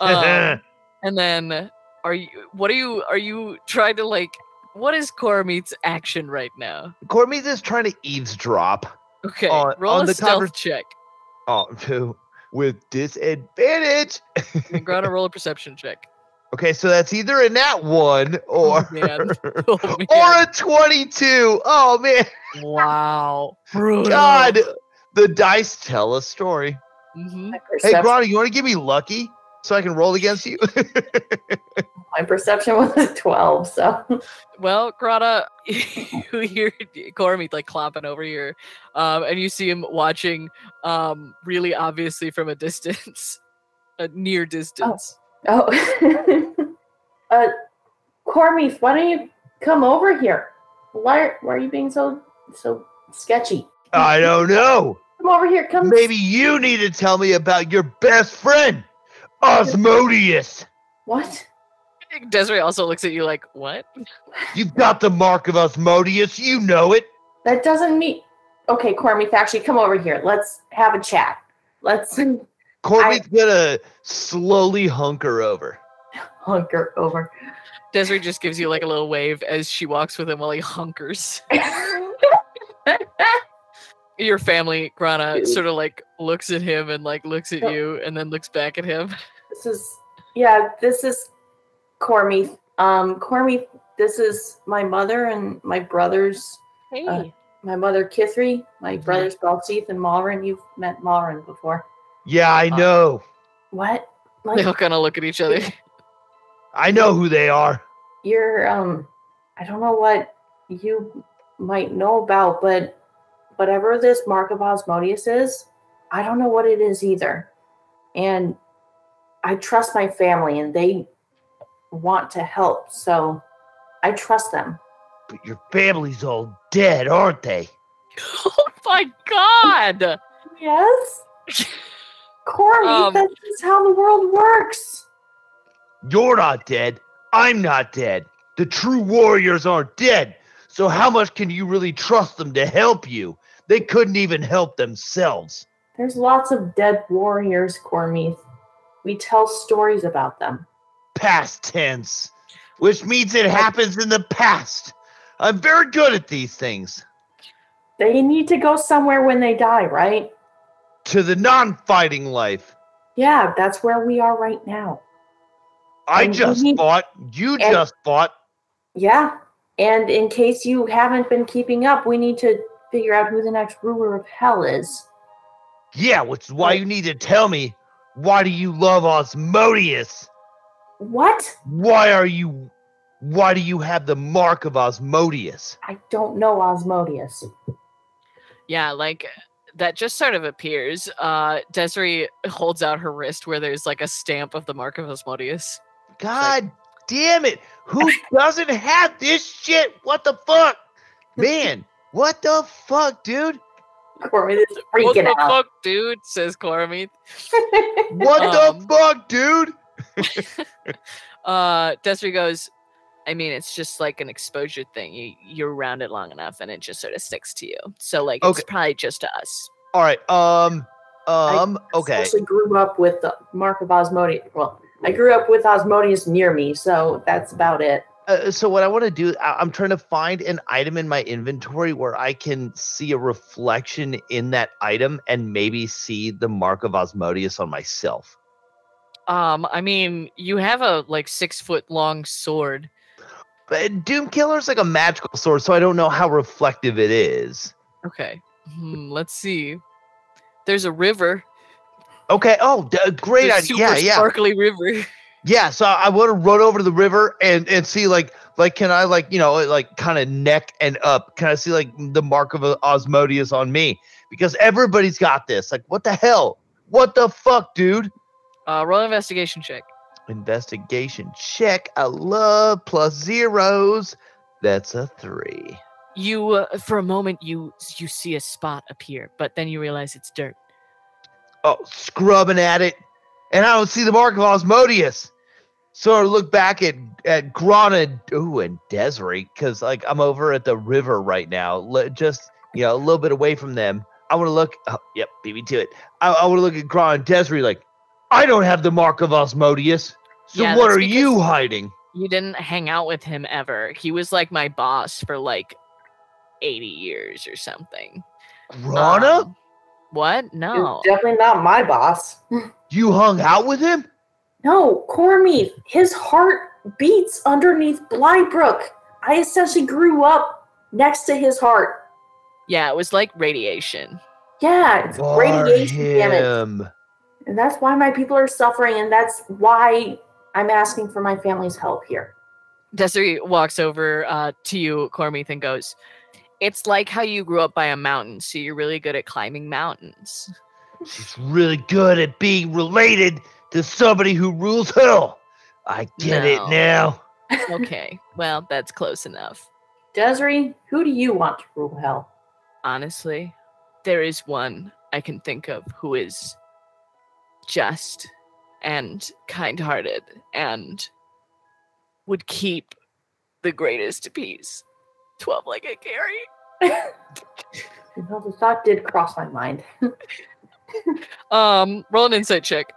um, and then are you what are you are you trying to like what is Cormeet's action right now? Cormie is trying to eavesdrop. Okay, On- roll on a the stealth conver- check. Oh, with disadvantage. And Grana roll a perception check. Okay, so that's either a nat one or man. Oh, or a 22. Oh man, Wow. Brutal. God, the dice tell a story. Mhm. Hey, perception, Grana, you want to give me lucky so I can roll against you? my perception was a 12, so Well, Grana, you hear Cormeet like clomping over here, um, and you see him watching um, really obviously from a distance, a near distance. Oh, uh, Cormith, why don't you come over here? Why, why are you being so so sketchy? I don't know. Come over here. Come. Maybe you need to tell me about your best friend, Asmodeus. What? Desiree also looks at you like, "What?" You've got the mark of Asmodeus. You know it. That doesn't mean. Okay, Cormith, actually, come over here. Let's have a chat. Let's. Cormie's gonna slowly hunker over. hunker over. Desiree just gives you like a little wave as she walks with him while he hunkers. Your family, Grana, sort of like looks at him and like looks at you and then looks back at him. This is yeah, this is Cormy. Um Cormy, this is my mother and my brothers. Hey. Uh, My mother Kithri, my brothers Balseeth and Malrin. You've met Malrin before. Yeah, I Uh, know. What? they Like all kind of look at each other. I know who they are. you're um I don't know what you might know about, but whatever this mark of Asmodeus is, I don't know what it is either. And I trust my family and they want to help, so I trust them. But your family's all dead, aren't they? oh my god! Yes. Corny, Um, that's just how the world works. You're not dead. I'm not dead. The true warriors aren't dead. So how much can you really trust them to help you? They couldn't even help themselves. There's lots of dead warriors, Cormith. We tell stories about them. Past tense, which means it happens in the past. I'm very good at these things. They need to go somewhere when they die, right? To the non-fighting life. Yeah, that's where we are right now. I And just fought. You and- just fought. Yeah. And in case you haven't been keeping up, we need to figure out who the next ruler of hell is. Yeah, which is why you need to tell me. Why do you love Asmodeus? What? Why are you? Why do you have the mark of Asmodeus? I don't know Asmodeus. Yeah, like that just sort of appears. Uh Desiree holds out her wrist where there's like a stamp of the mark of Asmodeus. God damn it! Who doesn't have this shit? What the fuck, man? What the fuck, dude? Cormith is What the out. fuck, dude? says Cormith. What Um, the fuck, dude? Uh Desiree goes, I mean, it's just like an exposure thing. You you're around it long enough and it just sort of sticks to you. So like Okay. it's probably just us. All right. Um. Um. Okay. I actually grew up with the mark of Asmodeus. Well, I grew up with Asmodeus near me, so that's about it. Uh, so what I want to do, I- I'm trying to find an item in my inventory where I can see a reflection in that item and maybe see the mark of Asmodeus on myself. Um, I mean, you have a like six foot long sword. But Doom Killer's like a magical sword, so I don't know how reflective it is. Okay. Hmm, let's see. There's a river. Okay. Oh, d- great the idea. super Yeah, yeah, sparkly river. yeah. So I want to run over to the river and and see like like can I like you know like kind of neck and up? Can I see like the mark of Asmodeus on me? Because everybody's got this. Like what the hell? What the fuck, dude? Uh, roll investigation check. Investigation check. I love plus zeros. That's a three. You, uh, for a moment, you you see a spot appear, but then you realize it's dirt. Oh, scrubbing at it, and I don't see the mark of Asmodeus. So I look back at at Grana, ooh, and Desiree, because like I'm over at the river right now, li- just you know a little bit away from them. I want to look. Oh, yep, beat me to it. I, I want to look at Grana and Desiree, like I don't have the mark of Asmodeus. So Yeah, what are you hiding? You didn't hang out with him ever. He was like my boss for like eighty years or something. Grana, Um, what? He's No. definitely not my boss. you hung out with him? No, Cormith, his heart beats underneath Blybrook. I essentially grew up next to his heart. Yeah, it was like radiation. Yeah, it's Bar radiation damage. And that's why my people are suffering, and that's why I'm asking for my family's help here. Desiree walks over uh, to you, Cormith, and goes, It's like how you grew up by a mountain, so you're really good at climbing mountains. She's really good at being related to somebody who rules hell. I get it now. Okay, well, that's close enough. Desiree, who do you want to rule hell? Honestly, there is one I can think of who is just and kind hearted and would keep the greatest peace. 12 like a Gary. You the thought did cross my mind. Um, roll an insight check.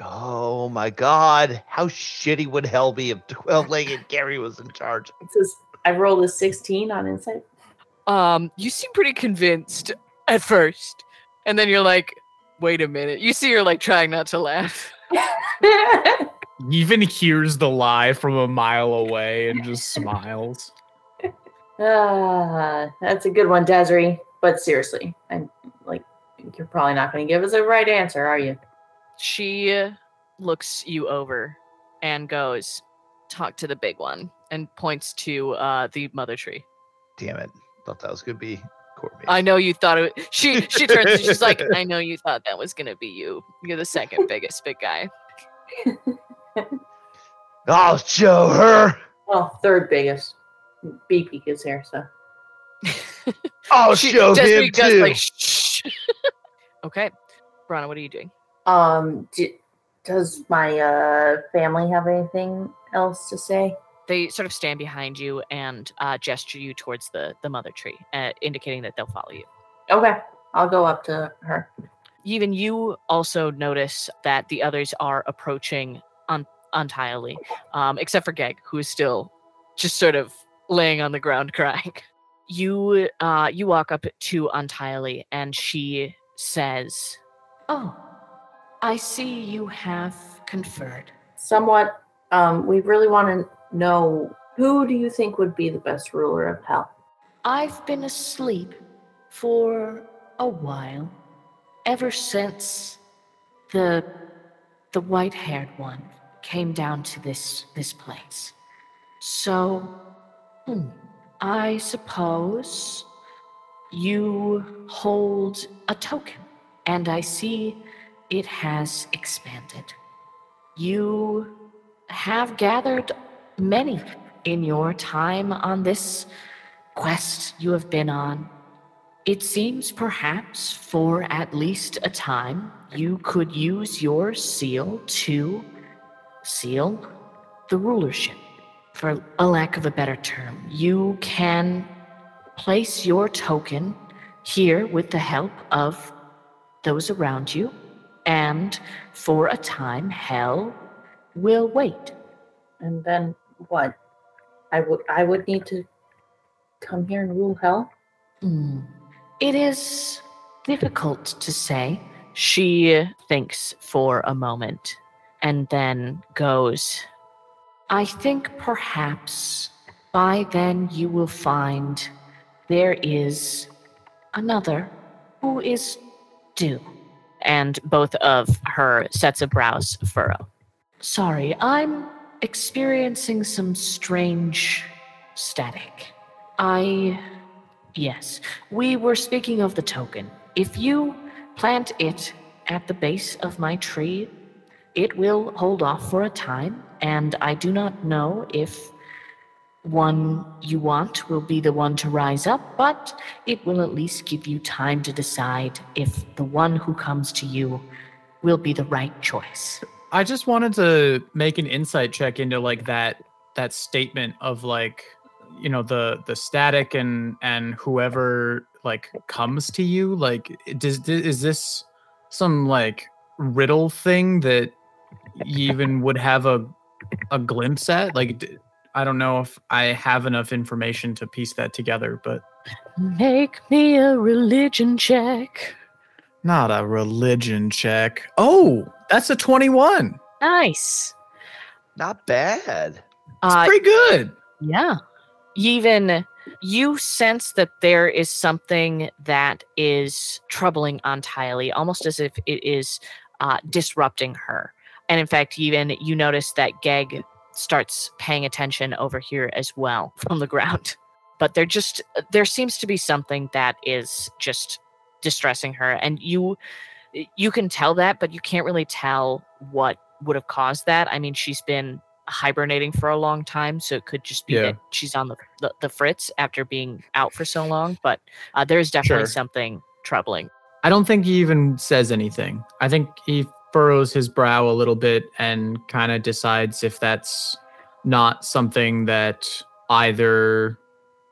Oh my god, how shitty would hell be if 12 legged Gary was in charge? It says I rolled a 16 on insight. Um, you seem pretty convinced at first, and then you're like, "Wait a minute." You see, you're like trying not to laugh. Yevon hears the lie from a mile away and just smiles. Ah, that's a good one, Desiree. But seriously, I'm like, you're probably not going to give us a right answer, are you? She looks you over and goes, "Talk to the big one," and points to uh, the mother tree. Damn it. Thought that was going to be Courtney. I know you thought it. She she turns. and She's like, "I know you thought that was gonna be you. You're the second biggest big guy." I'll show her. Well, third biggest. Beepy is here, so. I'll She- show Desiree him goes too. like, "Shh." okay, Grana, what are you doing? Um, d- does my uh family have anything else to say? They sort of stand behind you and uh, gesture you towards the the mother tree, uh, indicating that they'll follow you. Okay, I'll go up to her. Yevon you also notice that the others are approaching un- untiely, um, except for Geg, who is still just sort of laying on the ground crying. You uh, you walk up to Untiely, and she says, Oh, I see you have conferred. Somewhat, um, we really want to know who do you think would be the best ruler of hell? I've been asleep for a while, ever since the the white-haired one came down to this this place. So, hmm, I suppose you hold a token, and I see it has expanded. You have gathered many in your time on this quest you have been on. It seems perhaps for at least a time you could use your seal to seal the rulership. For a lack of a better term, you can place your token here with the help of those around you, and for a time, hell will wait. And then what? I would I would need to come here and rule hell. Hmm. It is difficult to say. She thinks for a moment and then goes, I think perhaps by then you will find there is another who is due. and both of her sets of brows furrow. Sorry, I'm experiencing some strange static. I. Yes, we were speaking of the token. If you plant it at the base of my tree, it will hold off for a time, and I do not know if one you want will be the one to rise up, but it will at least give you time to decide if the one who comes to you will be the right choice. I just wanted to make an insight check into like that that statement of like you know the the static and and whoever like comes to you like does is this some like riddle thing that you even would have a a glimpse at like I don't know if I have enough information to piece that together but Make me a religion check. not a religion check oh that's a 21 Nice. Not bad. it's Uh, pretty good Yeah. Yevon you sense that there is something that is troubling Untiely, almost as if it is uh, disrupting her. And in fact, even you notice that Geg starts paying attention over here as well from the ground. But there just there seems to be something that is just distressing her, and you you can tell that, but you can't really tell what would have caused that. I mean, she's been hibernating for a long time, so it could just be Yeah. that she's on the, the the fritz after being out for so long. But uh, there is definitely Sure. something troubling. I don't think he even says anything. I think he furrows his brow a little bit and kind of decides if that's not something that either,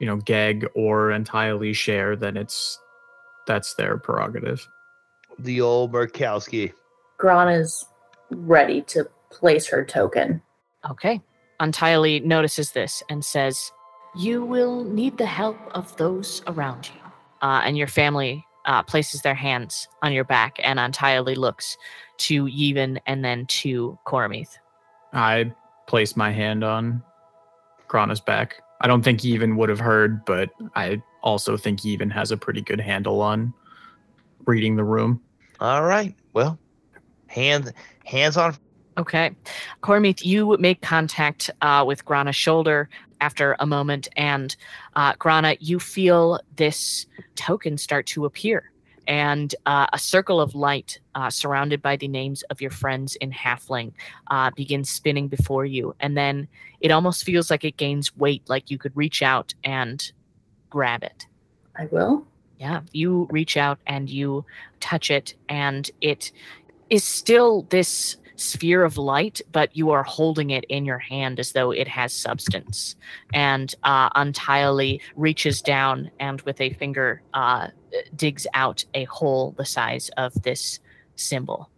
you know, Geg or Untiely share, then it's that's their prerogative. The old Murkowski. Grana's ready to place her token. Okay. Untiely notices this and says, You will need the help of those around you. uh, and your family uh, places their hands on your back and Untiely looks to Yevon and then to Cormith. I place my hand on Grana's back. I don't think he even would have heard, but I also think he even has a pretty good handle on reading the room. All right. Well, hands hands on. Okay. Cormith, you make contact uh, with Grana's shoulder after a moment, and uh, Grana, you feel this token start to appear. And uh, a circle of light uh, surrounded by the names of your friends in Halfling uh, begins spinning before you. And then it almost feels like it gains weight, like you could reach out and grab it. I will. Yeah, you reach out and you touch it, and it is still this sphere of light, but you are holding it in your hand as though it has substance. And uh, reaches down and with a finger uh, digs out a hole the size of this symbol.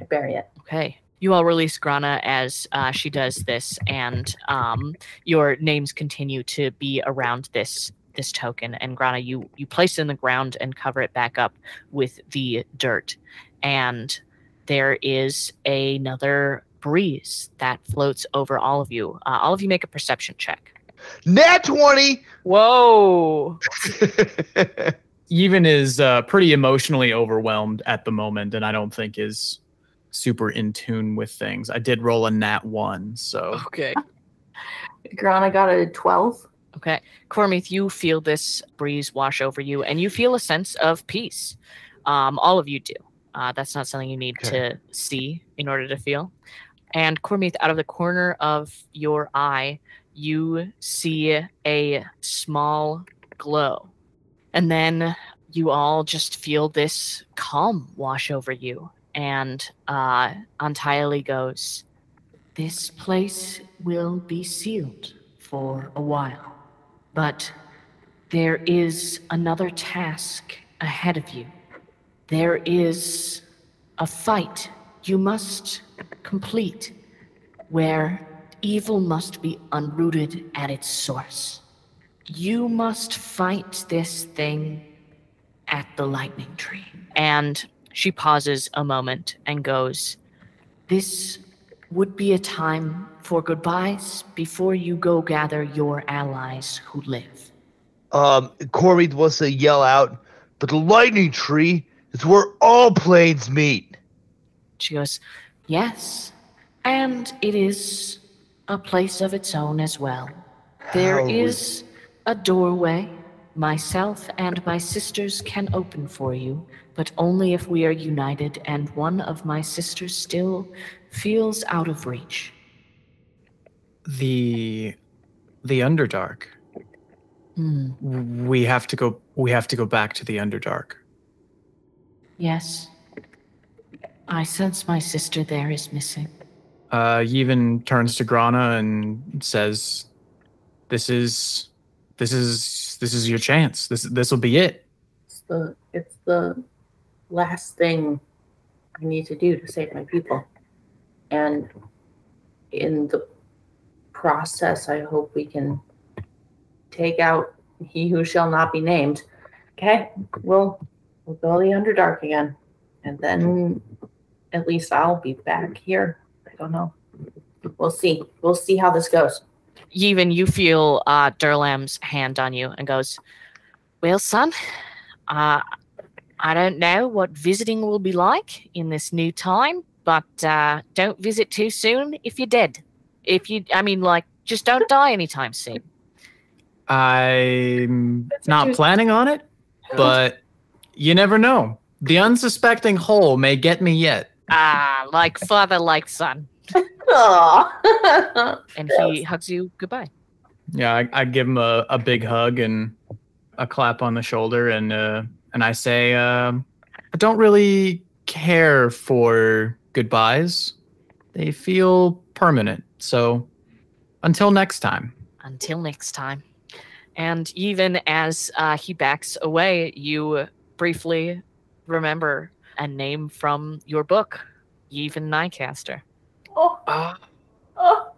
I bury it. Okay. You all release Grana as uh, she does this, and um, your names continue to be around this this token. And Grana, you you place it in the ground and cover it back up with the dirt. And there is another breeze that floats over all of you. Uh, all of you make a perception check. Nat 20. Whoa! Yevon is uh, pretty emotionally overwhelmed at the moment, and I don't think is super in tune with things. I did roll a nat one, so Okay. Grana got a 12. Okay. Cormith, you feel this breeze wash over you and you feel a sense of peace. Um, all of you do. Uh, that's not something you need Okay. to see in order to feel. And Cormith, out of the corner of your eye, you see a small glow. And then you all just feel this calm wash over you. And uh, Untiely goes, This place will be sealed for a while. But there is another task ahead of you. There is a fight you must complete where evil must be unrooted at its source. You must fight this thing at the lightning tree. and she pauses a moment and goes, This would be a time for goodbyes before you go gather your allies who live. um, Cormith wants to yell out, but the lightning tree is where all planes meet. She goes, Yes, and it is a place of its own as well. There How is a doorway myself and my sisters can open for you, but only if we are united and one of my sisters still feels out of reach. the the Underdark. Hmm. We have to go. We have to go back to the Underdark. Yes. I sense my sister there is missing. Uh, Yevon turns to Grana and says, "This is, this is, this is your chance. This, this will be it." It's the it's the last thing I need to do to save my people. And in the process, I hope we can take out he who shall not be named. Okay, we'll we'll go the Underdark again, and then at least I'll be back here. I don't know. We'll see. We'll see how this goes. Yevon you feel uh, Durlam's hand on you and goes, Well, son, uh, I don't know what visiting will be like in this new time, but uh, don't visit too soon if you're dead. If you, I mean, like, just don't die anytime soon. I'm not planning on it, but you never know. The unsuspecting hole may get me yet. Ah, like father, like son. Aw. And he hugs you goodbye. Yeah, I, I give him a, a big hug and a clap on the shoulder, and uh, and I say, um, I don't really care for goodbyes. They feel permanent. So until next time. Until next time. And even as uh, he backs away, you briefly remember a name from your book, Yevon Nycaster. Oh, Ah. oh.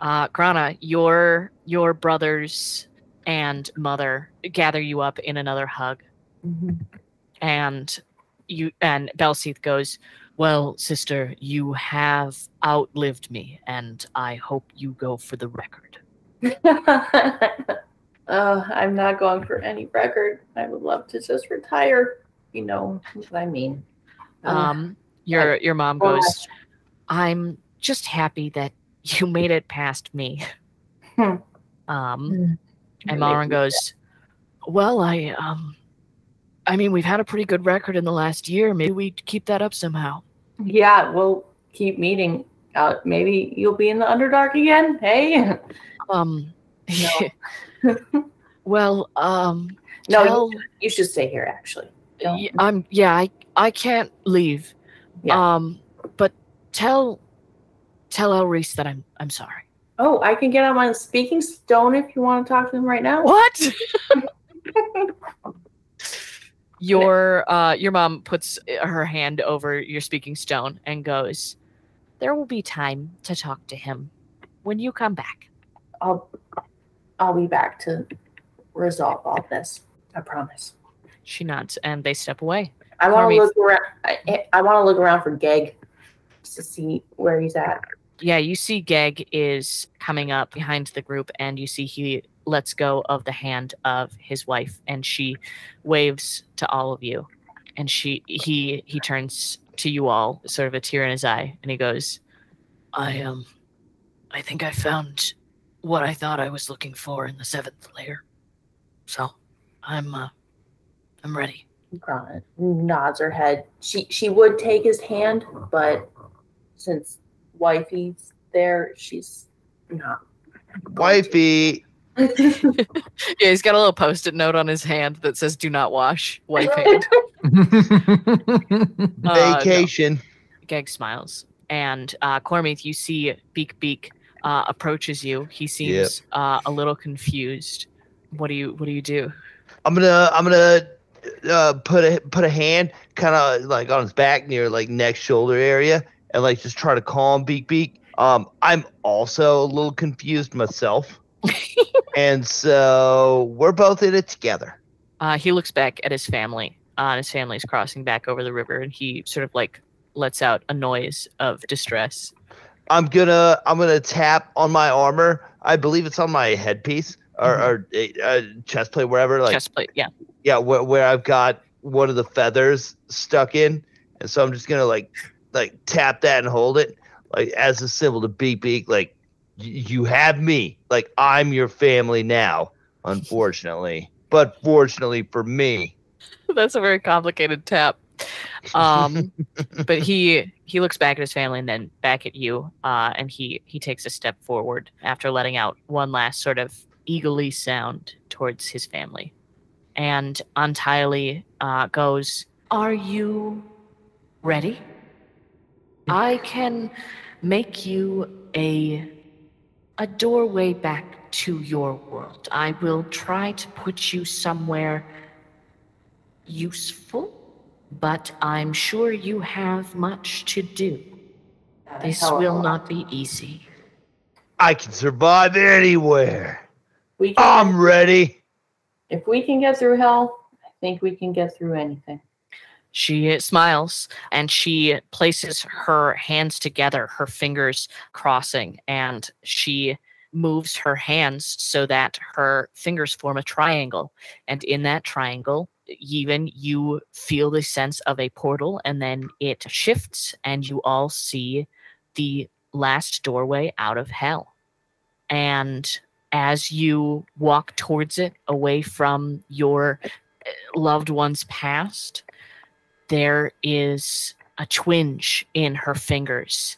Uh, Grana, your your brothers and mother gather you up in another hug, and you and Belseath goes, "Well, sister, you have outlived me, and I hope you go for the record." uh, I'm not going for any record. I would love to just retire. You know what I mean. Uh, Um, your your mom goes, "I'm just happy that you made it past me." Hmm. Um, and That Malron goes, "Well, I um, I mean, we've had a pretty good record in the last year. Maybe we keep that up somehow." yeah, we'll keep meeting. Uh, maybe you'll be in the Underdark again. Hey. Um, No. well, um, No, tell, you, should stay here. Actually. Don't- I'm yeah, I I can't leave. Yeah. Um, but tell tell Elreese that I'm I'm sorry. Oh, I can get on my speaking stone if you want to talk to him right now. What? your uh your mom puts her hand over your speaking stone and goes, "There will be time to talk to him when you come back." I'll I'll be back to resolve all this. I promise. She nods and they step away. I want to look around. I, I want to look around for Geg to see where he's at. Yeah, you see Geg is coming up behind the group and you see he lets go of the hand of his wife and she waves to all of you. And she he he turns to you all, sort of a tear in his eye, and he goes, I um I think I found what I thought I was looking for in the seventh layer. So I'm uh I'm ready. Grana nods her head. She she would take his hand, but since wifey's there, she's not. Wifey. Yeah, he's got a little post-it note on his hand that says "Do not wash." Wife hand. Uh, no. Vacation. Geg smiles, and uh, Cormith, you see Beak Beak uh, approaches you. He seems uh, a little confused. What do you What do you do? I'm gonna I'm gonna uh, put a put a hand kind of like on his back near like neck shoulder area and like just try to calm Beak Beak. Um, I'm also a little confused myself, and so we're both in it together. Uh, he looks back at his family. Uh, and his family's crossing back over the river, and he sort of like lets out a noise of distress. I'm gonna I'm gonna tap on my armor. I believe it's on my headpiece or, or uh, chest plate, wherever. Like Chest plate, yeah. yeah, where, where I've got one of the feathers stuck in, and so I'm just gonna like like tap that and hold it like as a symbol to beak beak. Like you have me, like I'm your family now. Unfortunately, but fortunately for me, That's a very complicated tap. Um, but he he looks back at his family and then back at you, uh, and he he takes a step forward after letting out one last sort of eagerly sound towards his family, and Untiely uh, goes, "Are you ready? I can make you a a doorway back to your world. I will try to put you somewhere." useful, but I'm sure you have much to do. This Hell of a will not be easy. I can survive anywhere. We can, I'm ready. if we can get through hell, I think we can get through anything. She smiles and she places her hands together, her fingers crossing, and she moves her hands so that her fingers form a triangle. And in that triangle, even you feel the sense of a portal, and then it shifts, and you all see the last doorway out of hell. And as you walk towards it, away from your uh, loved one's past, there is a twinge in her fingers,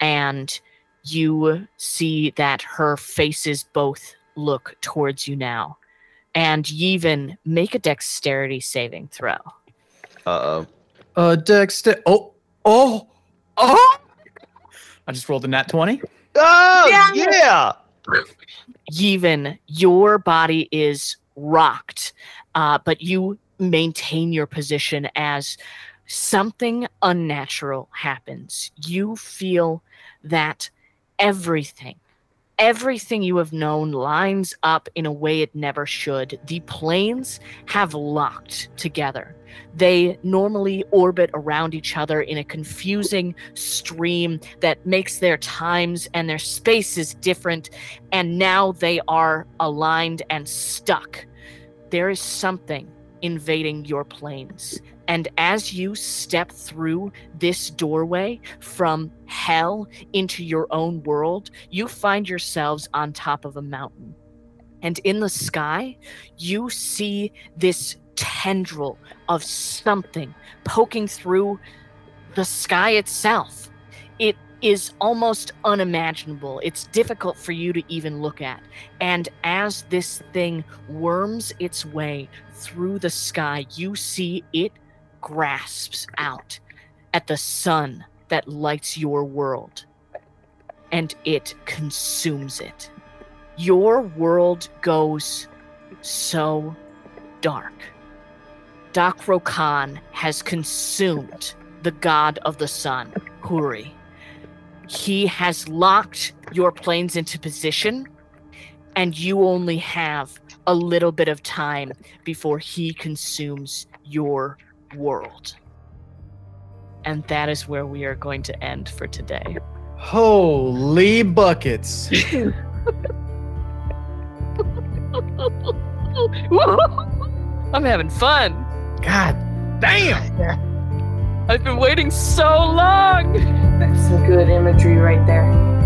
and you see that her faces both look towards you now. And Yevon, make a dexterity saving throw. Uh oh. uh, Dexter. Oh, oh, oh! I just rolled a nat twenty. Oh Yeah. yeah. Yevon, your body is rocked, uh, but you maintain your position as something unnatural happens. You feel that everything, everything you have known lines up in a way it never should. The planes have locked together. They normally orbit around each other in a confusing stream that makes their times and their spaces different, and now they are aligned and stuck. There is something invading your planes. And as you step through this doorway from hell into your own world, you find yourselves on top of a mountain. And in the sky, you see this tendril of something poking through the sky itself. It is almost unimaginable. It's difficult for you to even look at. And as this thing worms its way through the sky, you see it grasps out at the sun that lights your world and it consumes it. Your world goes so dark. Dakro Khan has consumed the god of the sun, Huri. He has locked your planes into position, and you only have a little bit of time before he consumes your world. And that is where we are going to end for today. Holy buckets. I'm having fun. God damn. I've been waiting so long. That's some good imagery right there.